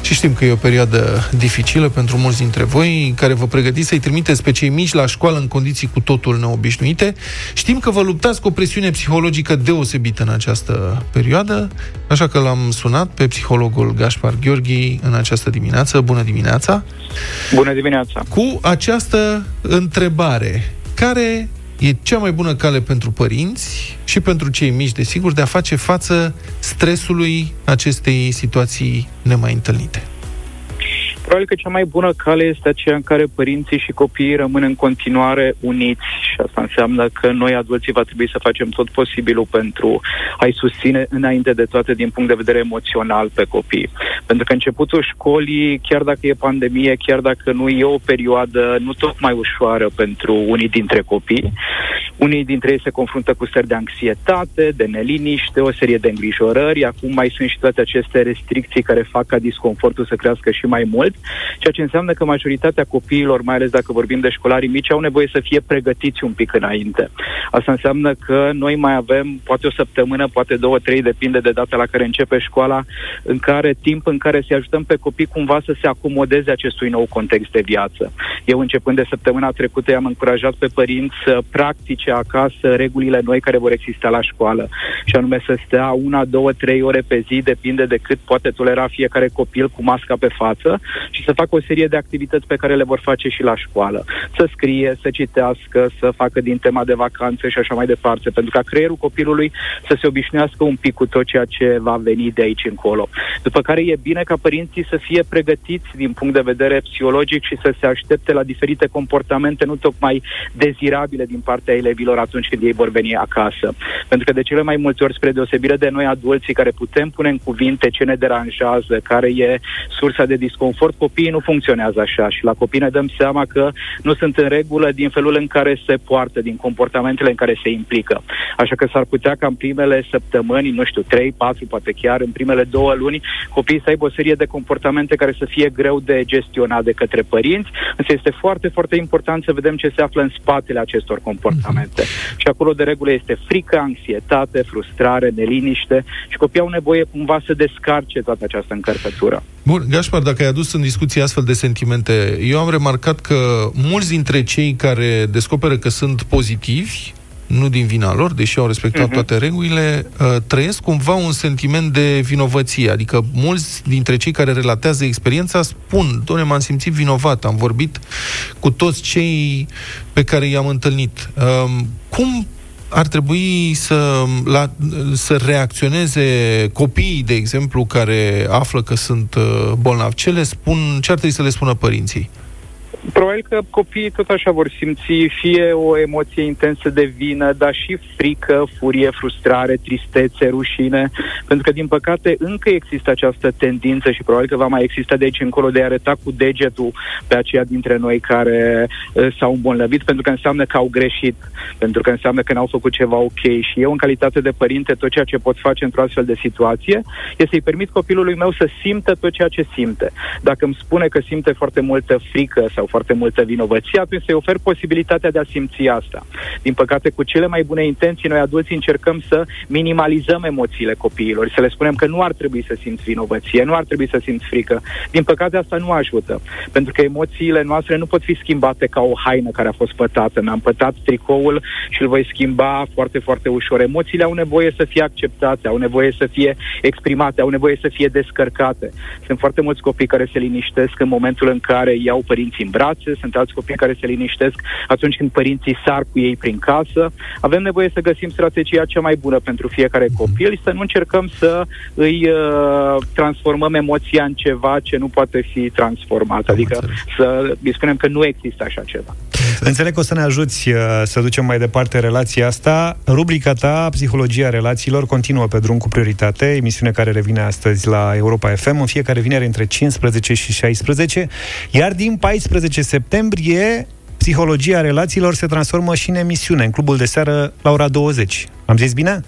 Și știm că e o perioadă dificilă pentru mulți dintre voi, care vă pregătiți să-i trimiteți pe cei mici la școală în condiții cu totul neobișnuite. Știm că vă luptați cu o presiune psihologică deosebită în această perioadă, așa că l-am sunat pe psihologul Gaspar Gheorghi în această dimineață. Bună dimineața! Bună dimineața! Cu această întrebare, care e cea mai bună cale pentru părinți și pentru cei mici, desigur, de a face față stresului acestei situații nemai întâlnite. Probabil că cea mai bună cale este aceea în care părinții și copiii rămân în continuare uniți și asta înseamnă că noi, adulții, va trebui să facem tot posibilul pentru a-i susține înainte de toate din punct de vedere emoțional pe copii. Pentru că începutul școlii, chiar dacă e pandemie, chiar dacă nu e o perioadă nu tocmai ușoară pentru unii dintre copii, unii dintre ei se confruntă cu stări de anxietate, de neliniște, o serie de îngrijorări. Acum mai sunt și toate aceste restricții care fac ca disconfortul să crească și mai mult, ceea ce înseamnă că majoritatea copiilor, mai ales dacă vorbim de școlarii mici, au nevoie să fie pregătiți un pic înainte. Asta înseamnă că noi mai avem poate o săptămână, poate două, trei, depinde de data la care începe școala, în care timp în care să ajutăm pe copii cumva să se acomodeze acestui nou context de viață. Eu, începând de săptămâna trecută, i-am încurajat pe părinți să practice acasă regulile noi care vor exista la școală. Și anume să stea una, două, trei ore pe zi, depinde de cât poate tolera fiecare copil cu masca pe față și să facă o serie de activități pe care le vor face și la școală. Să scrie, să citească, să facă din tema de vacanțe și așa mai departe, pentru ca creierul copilului să se obișnuiască un pic cu tot ceea ce va veni de aici încolo. După care e bine ca părinții să fie pregătiți din punct de vedere psihologic și să se aștepte la diferite comportamente nu tocmai dezirabile din partea elevilor atunci când ei vor veni acasă. Pentru că de cele mai multe ori, spre deosebire de noi adulții care putem pune în cuvinte ce ne deranjează, care e sursa de disconfort, copiii nu funcționează așa și la copii ne dăm seama că nu sunt în regulă din felul în care se poartă, din comportamentele în care se implică. Așa că s-ar putea ca în primele săptămâni, nu știu, 3, 4, poate chiar în primele două luni, copiii să aibă o serie de comportamente care să fie greu de gestionat de către părinți, însă este foarte, foarte important să vedem ce se află în spatele acestor comportamente. Mm-hmm. Și acolo de regulă este frică, anxietate, frustrare, neliniște și copiii au nevoie cumva să descarce toată această încărcătură. Bun, Gașpar, dacă ai adus în discuție astfel de sentimente, eu am remarcat că mulți dintre cei care descoperă că sunt pozitivi, nu din vina lor, deși au respectat uh-huh. toate regulile, uh, trăiesc cumva un sentiment de vinovăție. Adică mulți dintre cei care relatează experiența spun, doamne, m-am simțit vinovat, am vorbit cu toți cei pe care i-am întâlnit. Uh, cum ar trebui să, la, să reacționeze copiii, de exemplu, care află că sunt uh, bolnavi? Ce le spun, ce ar trebui să le spună părinții? Probabil că copiii tot așa vor simți fie o emoție intensă de vină, dar și frică, furie, frustrare, tristețe, rușine, pentru că, din păcate, încă există această tendință și probabil că va mai exista de aici încolo de a arăta cu degetul pe aceia dintre noi care uh, s-au îmbolnăvit, pentru că înseamnă că au greșit, pentru că înseamnă că n-au făcut ceva ok și eu, în calitate de părinte, tot ceea ce pot face într-o astfel de situație este să-i permit copilului meu să simtă tot ceea ce simte. Dacă îmi spune că simte foarte multă frică sau foarte multă vinovăție, atunci să-i ofer posibilitatea de a simți asta. Din păcate, cu cele mai bune intenții, noi adulți încercăm să minimalizăm emoțiile copiilor, să le spunem că nu ar trebui să simți vinovăție, nu ar trebui să simți frică. Din păcate, asta nu ajută, pentru că emoțiile noastre nu pot fi schimbate ca o haină care a fost pătată. Mi-am pătat tricoul și îl voi schimba foarte, foarte ușor. Emoțiile au nevoie să fie acceptate, au nevoie să fie exprimate, au nevoie să fie descărcate. Sunt foarte mulți copii care se liniștesc în momentul în care iau părinții în brațe, sunt alți copii care se liniștesc atunci când părinții sar cu ei prin casă. Avem nevoie să găsim strategia cea mai bună pentru fiecare copil și să nu încercăm să îi uh, transformăm emoția în ceva ce nu poate fi transformat. Adică să îi spunem că nu există așa ceva. Înțeleg că o să ne ajuți uh, să ducem mai departe relația asta. Rubrica ta, Psihologia relațiilor, continuă pe drum cu prioritate, emisiune care revine astăzi la Europa FM, în fiecare vineri între 15 și 16, iar din 14 septembrie Psihologia relațiilor se transformă și în emisiune, în clubul de seară la ora 20. Am zis bine?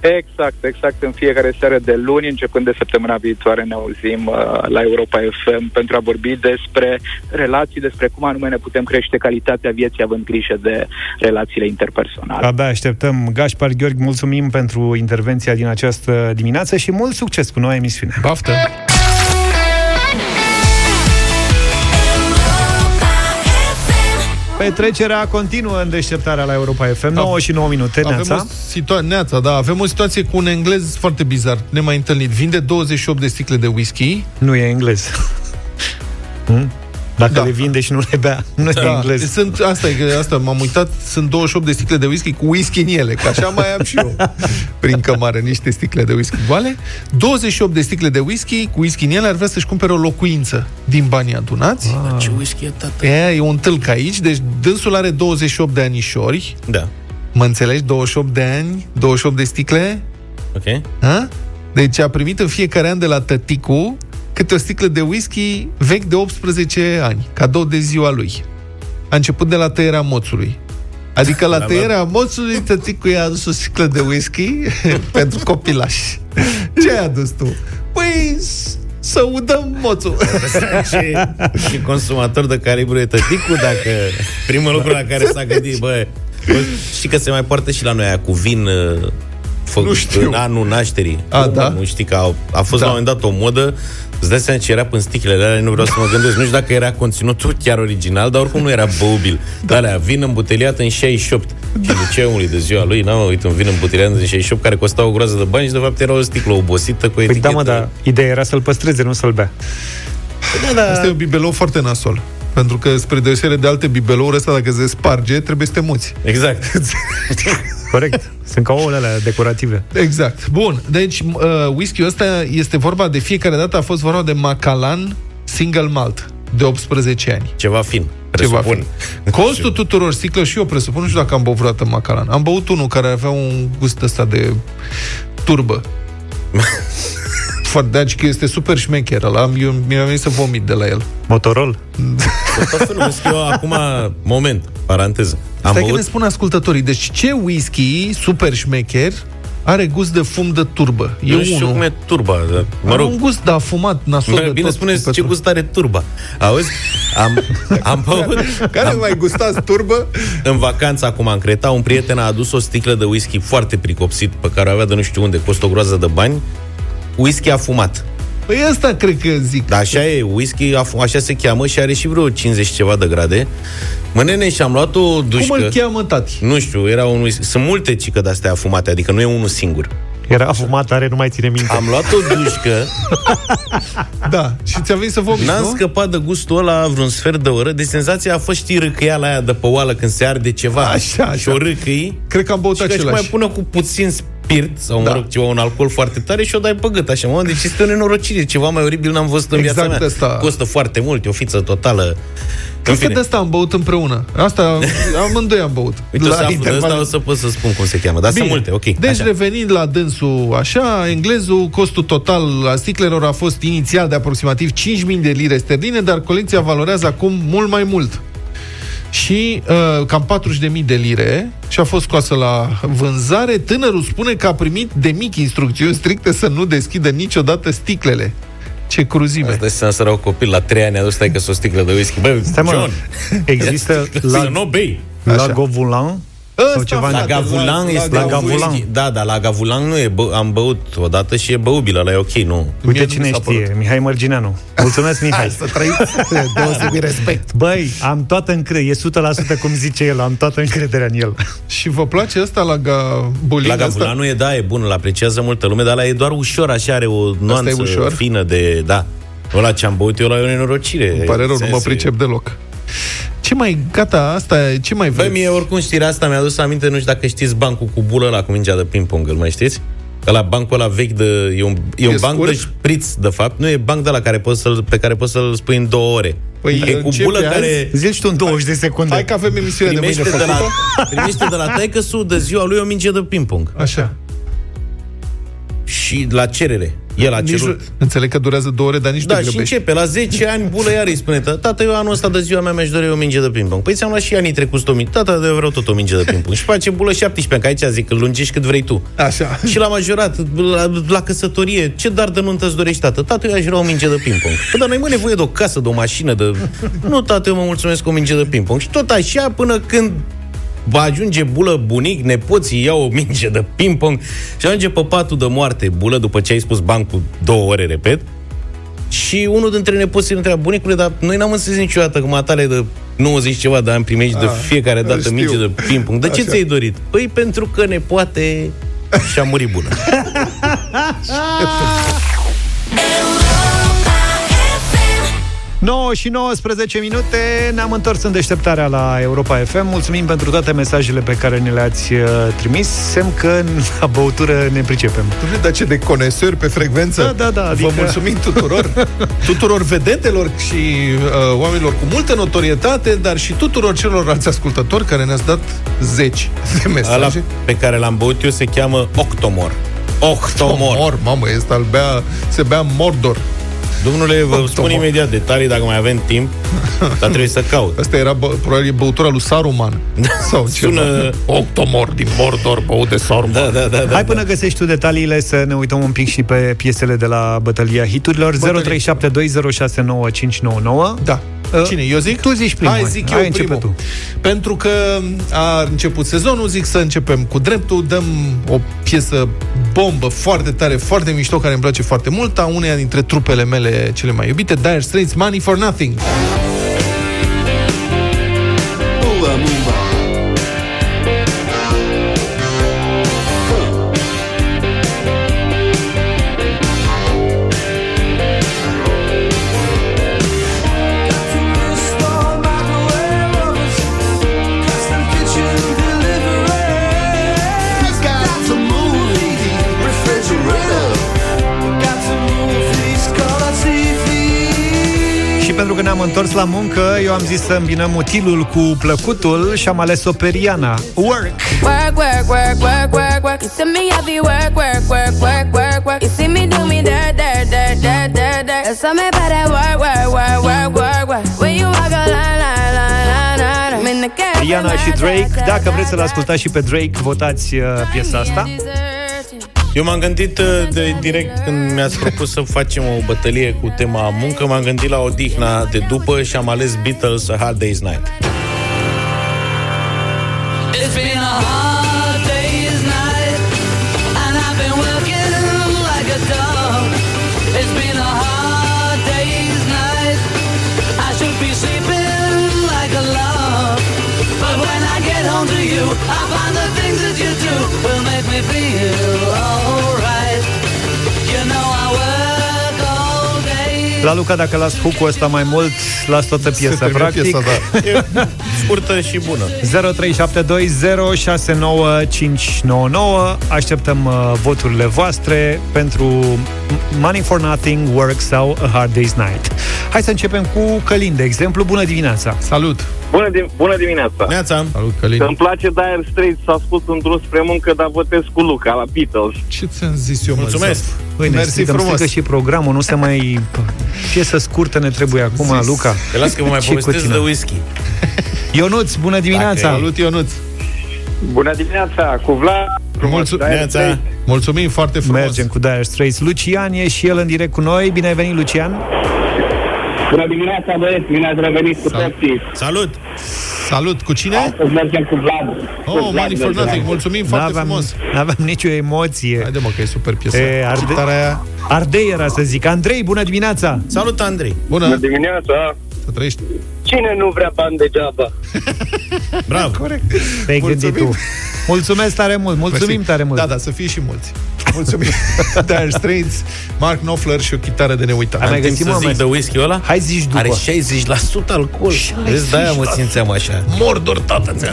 Exact, exact. În fiecare seară de luni, începând de săptămâna viitoare, ne auzim uh, la Europa FM pentru a vorbi despre relații, despre cum anume ne putem crește calitatea vieții având grijă de relațiile interpersonale. Abia așteptăm. Gașpar Gheorghi, mulțumim pentru intervenția din această dimineață și mult succes cu noua emisiune. Baftă! Petrecerea continuă în deșteptarea la Europa FM, 9 și 9 minute, Avem Neața. o, situa- Neața, da, avem o situație cu un englez foarte bizar, nemai întâlnit. Vinde 28 de sticle de whisky. Nu e englez. Hmm? Dacă Da. le vinde și nu le bea, nu e Da, englez. sunt, asta e, că asta m-am uitat, sunt 28 de sticle de whisky cu whisky în ele, că așa mai am și eu prin cămară niște sticle de whisky goale. 28 de sticle de whisky cu whisky în ele ar vrea să-și cumpere o locuință din banii adunați. Ce whisky e, tată? E, e un tâlc aici, deci dânsul are 28 de anișori, Da. mă înțelegi? 28 de ani, 28 de sticle, Ok. Ha? Deci a primit în fiecare an de la tăticu câte o sticlă de whisky vechi de 18 ani, cadou de ziua lui. A început de la tăierea moțului. Adică la La- tăierea moțului, tăticu i-a adus o sticlă de whisky pentru copilași. Ce ai adus tu? Păi, s- să udăm moțul. ce, ce consumator de calibru e tăticul dacă primul lucru la care s-a gândit, bă, bă, știi că se mai poartă și la noi aia cu vin uh, făcut Nu știu. în anul nașterii. A, Cum, da? Nu știi că a, a fost Da. la un moment dat o modă Îți dai seama ce era în sticlele alea, nu vreau să mă gândesc, nu știu dacă era conținutul chiar original, dar oricum nu era băubil. Da. Alea, vin îmbuteliat în 68. Da. Și de ce omului de ziua lui, n-am uite, un vin îmbuteliat în 68 care costa o groază de bani și de fapt era o sticlă obosită cu Păi etichetă. da, mă, dar ideea era să-l păstreze, nu să-l bea. da, da. Asta e un bibelou foarte nasol. Pentru că, spre deosebire de alte bibelouri, ăsta dacă se sparge, trebuie să te muți. Exact. Corect. Sunt ca ouăle alea decorative. Exact. Bun. Deci, uh, whisky-ul ăsta este vorba de fiecare dată a fost vorba de Macallan Single Malt de 18 ani. Ceva fin, Ceva presupun. fin. Costul tuturor sticlă și eu presupun, nu știu dacă am băut vreodată Macallan. Am băut unul care avea un gust ăsta de turbă. Foarte, deci că este super șmecher ăla. Eu, mi-a venit să vomit de la el. Motorol. Tot felul whisky eu acum, moment, paranteză. Am Stai că băut, ne spun ascultătorii. Deci ce whisky super șmecher are gust de fum de turbă? E nu știu unul. cum e turba, dar, mă Are rog, un gust, da, fumat, nasol de Bine tot, spuneți cu ce petrol. gust are turba. Auzi? Am, am băut Care am, mai gustați turbă? în vacanță acum în Creta, un prieten a adus o sticlă de whisky foarte pricopsit, pe care o avea de nu știu unde, costă o groază de bani. Whisky a fumat. Păi asta cred că zic. Dar așa e, whisky, a, fu- așa se cheamă și are și vreo 50 ceva de grade. Mă, nene, și am luat o dușcă. Cum îl cheamă tati? Nu știu, era un whisky. Sunt multe cică de-astea afumate, adică nu e unul singur. Era fumat, are, nu mai ține minte. Am luat o dușcă, Da, și ți-a venit să vomiți, n-am nu? scăpat de gustul ăla vreun sfert de oră, de senzația a fost știi râcăiala aia de pe oală când se arde ceva. Așa, așa. Și o râcăi Cred că am băut și că și mai același. pună cu puțin spirit sau, mă Da. rog, ceva, un alcool foarte tare și o dai pe gât, așa, mă, deci este o nenorocire, ceva mai oribil n-am văzut în Exact viața mea. ăsta. Costă foarte mult, e o fiță totală. În Cred că fine, de asta am băut împreună. Asta, amândoi am băut. uite, o să aflu de intervale. asta, o să pot să spun cum se cheamă, dar sunt multe, ok. Deci, așa. revenind la dânsul așa, englezul, costul total a sticlelor a fost inițial de aproximativ 5.000 de lire sterline, dar colecția valorează acum mult mai mult. Și uh, cam 40.000 de lire și a fost scoasă la vânzare. Tânărul spune că a primit de mic instrucțiuni stricte să nu deschidă niciodată sticlele. Ce cruzime. Asta este să un copil la 3 ani a dus că o sticlă de whisky. Bă, Stai, mă, John, există la... să la, nu o bei. la Așa. Govulan Ăsta, sau ceva La frate, Gavulan este la un Gavulan. whisky. Da, da, la Gavulan nu e, bă, am băut odată și e băubil, ăla e ok, nu. Mie Uite nu cine mi s-a știe, părut. Mihai Mărgineanu. Mulțumesc, Mihai. Să trăiți deosebit respect. Băi, am toată încredere, e 100% cum zice el, am toată încrederea în el. Și vă place asta la Gabulin? La Gavulan nu e, da, e bun, îl apreciază multă lume, dar la e doar ușor, așa are o nuanță ușor? fină de, da. Ăla ce am băut eu la e o nenorocire. Îmi pare rău, nu mă Sens- pricep deloc. Ce mai, gata, asta, ce mai Băi, vreți? mie oricum știrea asta mi-a adus aminte, nu știu dacă știți bancul cu bulă ăla cu mingea de ping-pong, îl mai știți? Ăla bancul ăla vechi de... E un, e un E banc scurt? de șpriț, de fapt. Nu e banc de la care poți să pe care poți să-l spui în două ore. Păi, e cu începe bulă azi? care... Zici tu în 20 de secunde. Hai că avem emisiunea de mâine Primește de, făcută. la, primește de la taică su de ziua lui o minge de ping-pong. Așa. Și la cerere. El a Nici, cerut. înțeleg că durează două ore, dar nici Da, nu și grăbești. începe. La 10 ani, bulă iar îi spune, "Tă- tată, eu anul ăsta de ziua mea mi-aș dori o minge de ping-pong. Păi ți-am luat și anii trecuți o minge. Tată, eu vreau tot o minge de ping-pong. și face bulă 17 ani, că aici zic, îl lungești cât vrei tu. Așa. Și la majorat, la, la căsătorie, ce dar de nuntă îți dorești, tată? Tată, eu aș vrea o minge de ping-pong. Păi, dar noi mă nevoie de o casă, de o mașină, de... Nu, tată, eu mă mulțumesc cu o minge de ping-pong. Și tot așa până când va ajunge bulă bunic, nepoții iau o minge de ping-pong și ajunge pe patul de moarte bulă după ce ai spus bancul două ore, repet, Și unul dintre nepoții îl întreabă, bunicule, dar noi n-am înțeles niciodată că matale de 90 ceva de ani primești de Ah, fiecare dată știu. mici de ping-pong. De ce Așa. ți-ai dorit? Păi pentru că ne poate și a murit bună. 9 și 19 minute, ne-am întors în deșteptarea la Europa FM. Mulțumim pentru toate mesajele pe care ne le-ați uh, trimis. Semn că la băutură ne pricepem. Dom'le, dar ce de conesori pe frecvență? Da, da, da, Vă adică- mulțumim tuturor, tuturor vedetelor și uh, oamenilor cu multă notorietate, dar și tuturor celorlalți ascultători care ne-ați dat zeci de Ăla mesaje. pe care l-am băut eu se cheamă Octomor. Octomor. Mor, mamă, este al bea, se bea Mordor. Domnule, vă Octomor. spun imediat detalii dacă mai avem timp, dar trebuie să caut. Asta era bă, probabil e băutura lui Saruman. Sau ceva. Sună- Octomor din Mordor, băut de Saruman. Da, da, da. da Hai până găsești tu detaliile să ne uităm un pic și pe piesele de la bătălia hiturilor. 0372069599. Da. Uh, Cine? Eu zic? tu zici primul. Hai, zic Hai, eu începe primul. tu. Pentru că a început sezonul, zic să începem cu dreptul, dăm o piesă bombă foarte tare, foarte mișto, care îmi place foarte mult, a uneia dintre trupele mele cele mai iubite, Dire Straits, Money for Nothing. Și că ne-am întors la muncă, eu am zis să îmbinăm utilul cu plăcutul și am ales-o pe Rihanna. Work! Work, work, work, work, work, work. You see me happy work, work, work, work, work, work. You see me do me dirt, dirt, dirt, dirt, dirt, dirt. There's something about that work, work, work, work, work, work. When you walk a line, line, line, line, line. I'm in the car. Rihanna și Drake. Dacă vreți să-l ascultați și pe Drake, votați uh, piesa asta. Eu m-am gândit uh, de direct când mi-ați propus să facem o bătălie cu tema muncă, m-am gândit la odihna de după și am ales Beatles A Hard Day's Night. La Luca, dacă las hook ăsta mai mult, las toată piesa, termină practic. piesa, da. E scurtă și bună. 0372069599 Așteptăm uh, voturile voastre pentru Money for Nothing, Work sau A Hard Day's Night. Hai să începem cu Călin, de exemplu. Bună dimineața! Salut! Bună, di- bună dimineața! Neața, Salut, Călin! Îmi place Dire Straits să ascult un drum spre muncă, dar votez cu Luca la Beatles. Ce ți-am zis eu, mă, mulțumesc. Zaf? Păi, ne Mersi strigăm, frumos! strică și programul, nu se mai... Piesă scurtă ne trebuie acum, Zis. Luca. Te las că vă mai Ce povestesc cuțină. de whisky. Ionuț, bună dimineața! Dacă Salut, Ionuț! Bună dimineața, cu Vlad. Mulțu- Dire Neața. Straits. Mulțumim foarte frumos! Mergem cu Dire Straits. Lucian e și el în direct cu noi. Bine ai venit, Lucian! Bună dimineața, băieți, bine ați revenit cu Salut. toții. Salut! Salut! Cu cine? Astăzi mergem cu Vlad. Cu Oh, Vlad Money for mergem. Nothing! Mulțumim foarte N-aveam, frumos! n-aveam nicio emoție. Haide mă, că e super piesă. E, arde- Citarea aia, Ardei era să zic. Andrei, bună dimineața! Salut, Andrei! bună, Bună dimineața. să trăiești. Cine nu vrea bani degeaba? Bravo! Corect. Te-ai Mulțumim. gândit tu. Mulțumesc tare mult, mulțumim Mersi. tare mult. Da, da, să fie și mulți. Mulțumim. Dire Straits, Mark Knopfler și o chitară de neuitat. Am mai Timp găsit, să mă, zic mai- de whisky ăla? Hai zici după. Are 60% alcool. Vezi, de-aia mă simțeam așa. Mordor, tată, ți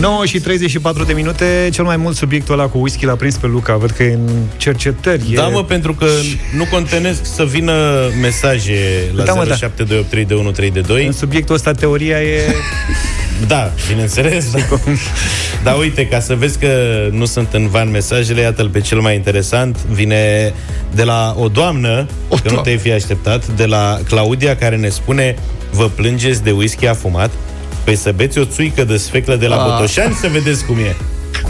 9 și 34 de minute, cel mai mult subiectul ăla cu whisky l-a prins pe Luca. Văd că e în cercetări. Da, e... mă, pentru că nu contenesc să vină mesaje la Da, mă, da. 07283132. În subiectul ăsta teoria e... Da, bineînțeles. Da. Dar uite, ca să vezi că nu sunt în van mesajele, iată-l pe cel mai interesant. Vine de la o doamnă, O că nu doamnă. te-ai fi așteptat, de la Claudia, care ne spune Vă plângeți de whisky afumat? Păi să beți o țuică de sfeclă de la Ah. Botoșani să vedeți cum e.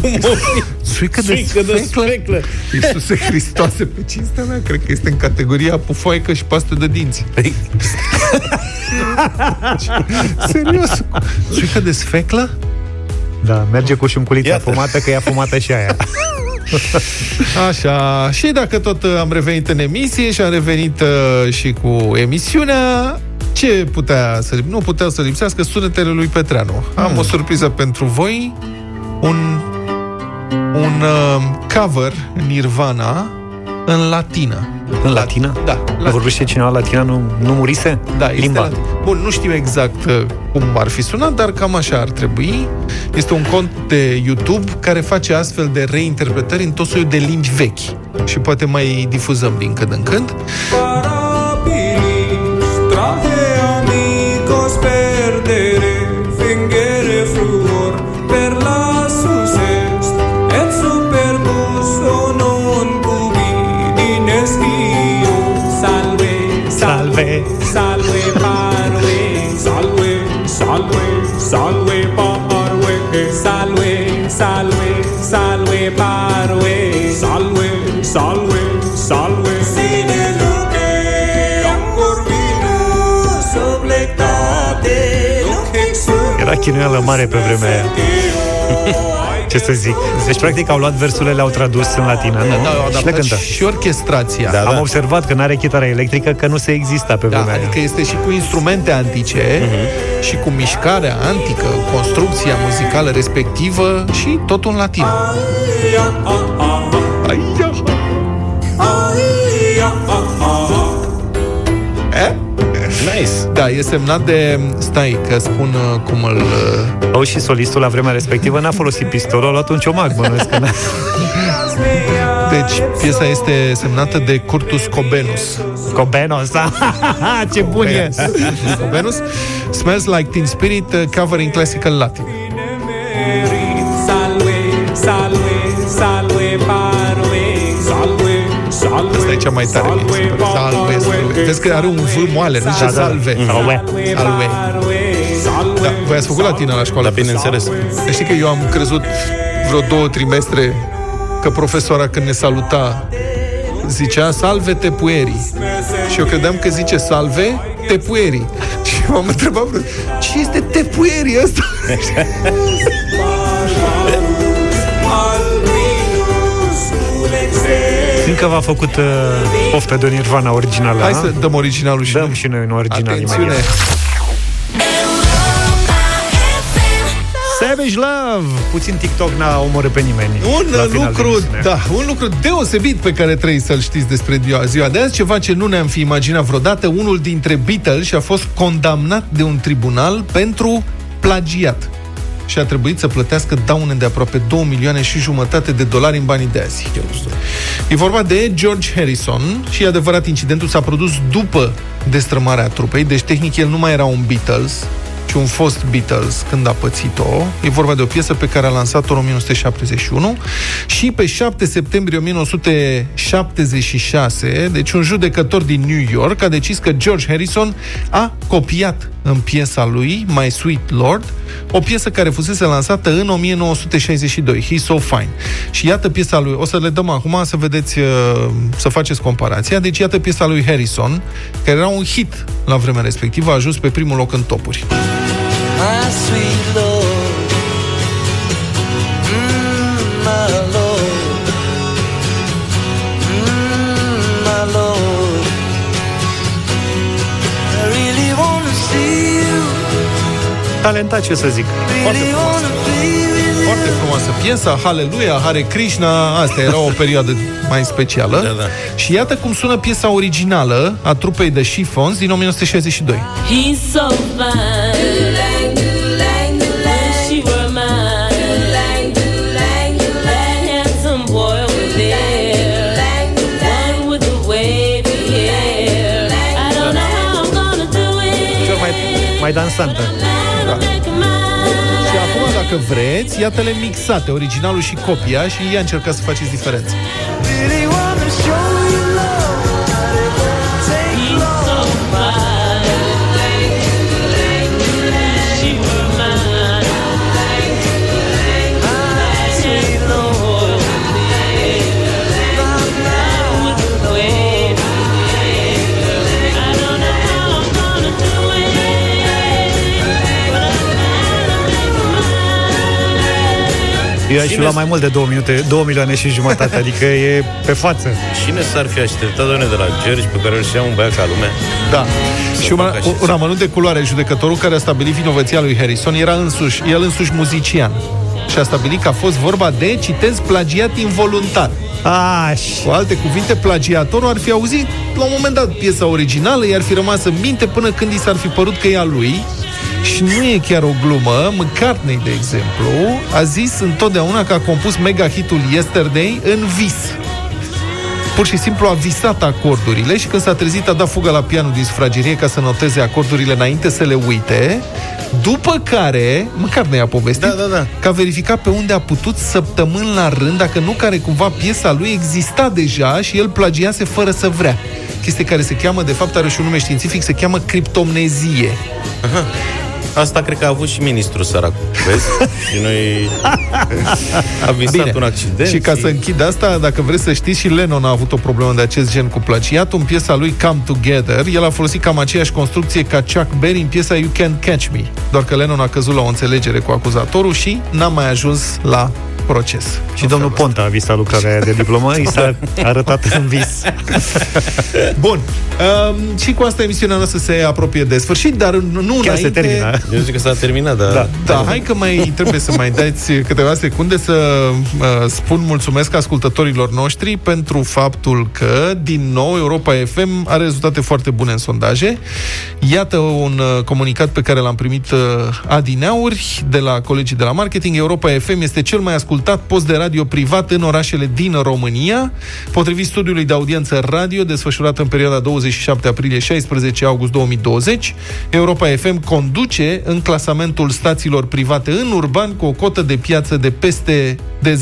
Cum o fi? Țuică de Țuică de sfeclă? sfeclă. Iisuse Hristoase, pe cinstea mea, cred că este în categoria pufoaică și pastă de dinți. Păi, Serios? Țuică de sfeclă? Da, merge cu șunculița Iată. fumată, că e fumată și aia. Așa, și dacă tot uh, am revenit în emisie și am revenit uh, și cu emisiunea, ce putea să Nu putea să lipsească sunetele lui Petreanu. Am o surpriză pentru voi, un, un uh, cover Nirvana în latină. În latină? Da, Nu latină. vorbește cineva latina? Nu, nu murise? Da, este Limba. latin. Bun, nu știu exact uh, cum ar fi sunat, dar cam așa ar trebui. Este un cont de YouTube care face astfel de reinterpretări în tot soiul de limbi vechi. Și poate mai difuzăm din când în când. Parabilis, salve, salve, salve, sine luce, ancor vinus, oblectate, Era chinuială mare pe vremea aia. Ce să zic? Deci, practic, au luat versurile, le-au tradus în latină, nu? Da, au și le adaptat cântă. și orchestrația. Da, Am da. observat că n-are chitară electrică, că nu se exista pe Da, vremea adică aia. este și cu instrumente antice Mhm. și cu mișcarea antică, construcția muzicală respectivă și totul în latină. Eh? Nice. Da, e semnat de... Stai, că spun uh, cum îl... uh, Au și solistul la vremea respectivă n-a folosit pistolul, a luat un ciomac, bănuiesc că n-a. Deci, piesa este semnată de Curtus Cobenus. Cobenos, da? Ce bun e! Cobenus. Smells Like Teen Spirit, uh, covering classical Latin. E cea mai tare. mi se pare. Salve, salve. Vezi că are un V moale, nu zice Da, da, da. salve. Salve. Salve. Da, voi ați făcut latină la școală? Da, bineînțeles. Dar Știi că eu am crezut vreo două trimestre că profesoara când ne saluta zicea salve te pueri. Și eu credeam că zice salve te pueri. Și m-am întrebat vreo, ce este te pueri ăsta? Încă v-a făcut uh, poftă de Nirvana originală, Hai a? să dăm originalul și Dăm noi. și noi un original Atențiune! imediat. Savage Love! Puțin TikTok n-a omorât pe nimeni. Un la final de lucru, emisiune. da, un lucru deosebit pe care trebuie să-l știți despre ziua, ziua de azi, ceva ce nu ne-am fi imaginat vreodată. Unul dintre Beatles a fost condamnat de un tribunal pentru plagiat și a trebuit să plătească daune de aproape 2 milioane și jumătate de dolari în banii de azi. E vorba de George Harrison și e adevărat, incidentul s-a produs după destrămarea trupei, deci tehnic el nu mai era un Beatles, ci un fost Beatles când a pățit-o. E vorba de o piesă pe care a lansat-o în 1971 și pe 7 septembrie 1976, deci un judecător din New York a decis că George Harrison a copiat în piesa lui My Sweet Lord, o piesă care fusese lansată în 1962, He's So Fine. Și iată piesa lui, o să le dăm acum să vedeți, uh, să faceți comparația. Deci iată piesa lui Harrison, care era un hit la vremea respectivă, a ajuns pe primul loc în topuri. My sweet Lord, Talentat, ce să zic. really wanna be with you. Foarte frumoasă piesa, Haleluia, Hare Krishna, asta era o perioadă mai specială. Da, da. Și iată cum sună piesa originală a trupei de Chiffons din 1962. He's so fine. Wish you were mine. That handsome boy over there. One with the wavy hair. I don't know how I'm gonna do it. Cel mai, mai dansantă. Dacă vreți, iată-le mixate, originalul și copia, și ia încercați să faceți diferența. Eu aș fi luat mai mult de 2 minute, 2 milioane și jumătate, adică e pe față. Cine s-ar fi așteptat, doamne, de la George, pe care îl știa un băiat ca lumea? Da. Să Și un, facă așa un amănunt de culoare, judecătorul care a stabilit vinovăția lui Harrison era însuși, el însuși muzician. Și a stabilit că a fost vorba de, citez, plagiat involuntar. Aș. Cu alte cuvinte, plagiatorul ar fi auzit la un moment dat piesa originală, i-ar fi rămas în minte până când i s-ar fi părut că e a lui. Și nu e chiar o glumă. McCartney, de exemplu, a zis întotdeauna că a compus mega hitul Yesterday în vis. Pur și simplu a visat acordurile și când s-a trezit a dat fugă la pianul din sufragerie ca să noteze acordurile înainte să le uite, după care, măcar ne-a povestit, Da, da, da. că a verificat pe unde a putut săptămâni la rând, dacă nu care cumva piesa lui exista deja și el plagiase fără să vrea. Chestie care se cheamă, de fapt are și un nume științific, se cheamă criptomnezie. Asta cred că a avut și ministrul săracu, vezi? și noi a visat Bine. un accident. Și ca să închid asta, dacă vreți să știți, și Lennon a avut o problemă de acest gen cu plagiatul. În piesa lui Come Together, el a folosit cam aceeași construcție ca Chuck Berry în piesa You Can Catch Me. Doar că Lennon a căzut la o înțelegere cu acuzatorul și n-a mai ajuns la proces. Și domnul Ponta a visat lucrarea aia de diplomă, i s-a arătat în vis. Bun. Um, și cu asta emisiunea noastră se apropie de sfârșit, dar nu Chiar se înainte... termină. Eu zic că s-a terminat, dar... Da. Da, hai că mai trebuie să mai dați câteva secunde să uh, spun mulțumesc ascultătorilor noștri pentru faptul că, din nou, Europa FM are rezultate foarte bune în sondaje. Iată un uh, comunicat pe care l-am primit uh, adineauri de la colegii de la marketing. Europa FM este cel mai ascultat post de radio privat în orașele din România. Potrivit studiului de audiență radio desfășurat în perioada 27 aprilie-16 august 2020, Europa FM conduce în clasamentul stațiilor private în urban cu o cotă de piață de peste de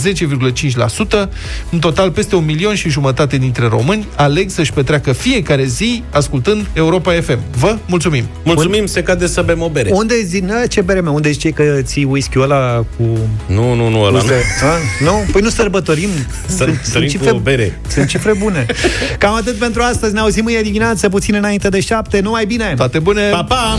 10,5%. În total, peste un milion și jumătate dintre români aleg să-și petreacă fiecare zi ascultând Europa FM. Vă mulțumim! Mulțumim, se cade să bem o bere. Unde zi, na, ce bere mea? Unde ziceai că ții whisky-ul ăla cu... Nu, nu, nu, ăla nu. Uze- A? Nu? Păi nu sărbătorim. Să- sărim cu o bere. Sunt cifre bune. Cam atât pentru astăzi. Ne auzim mâine dimineață, puțin înainte de șapte. Numai bine! Toate bune! Pa, pa!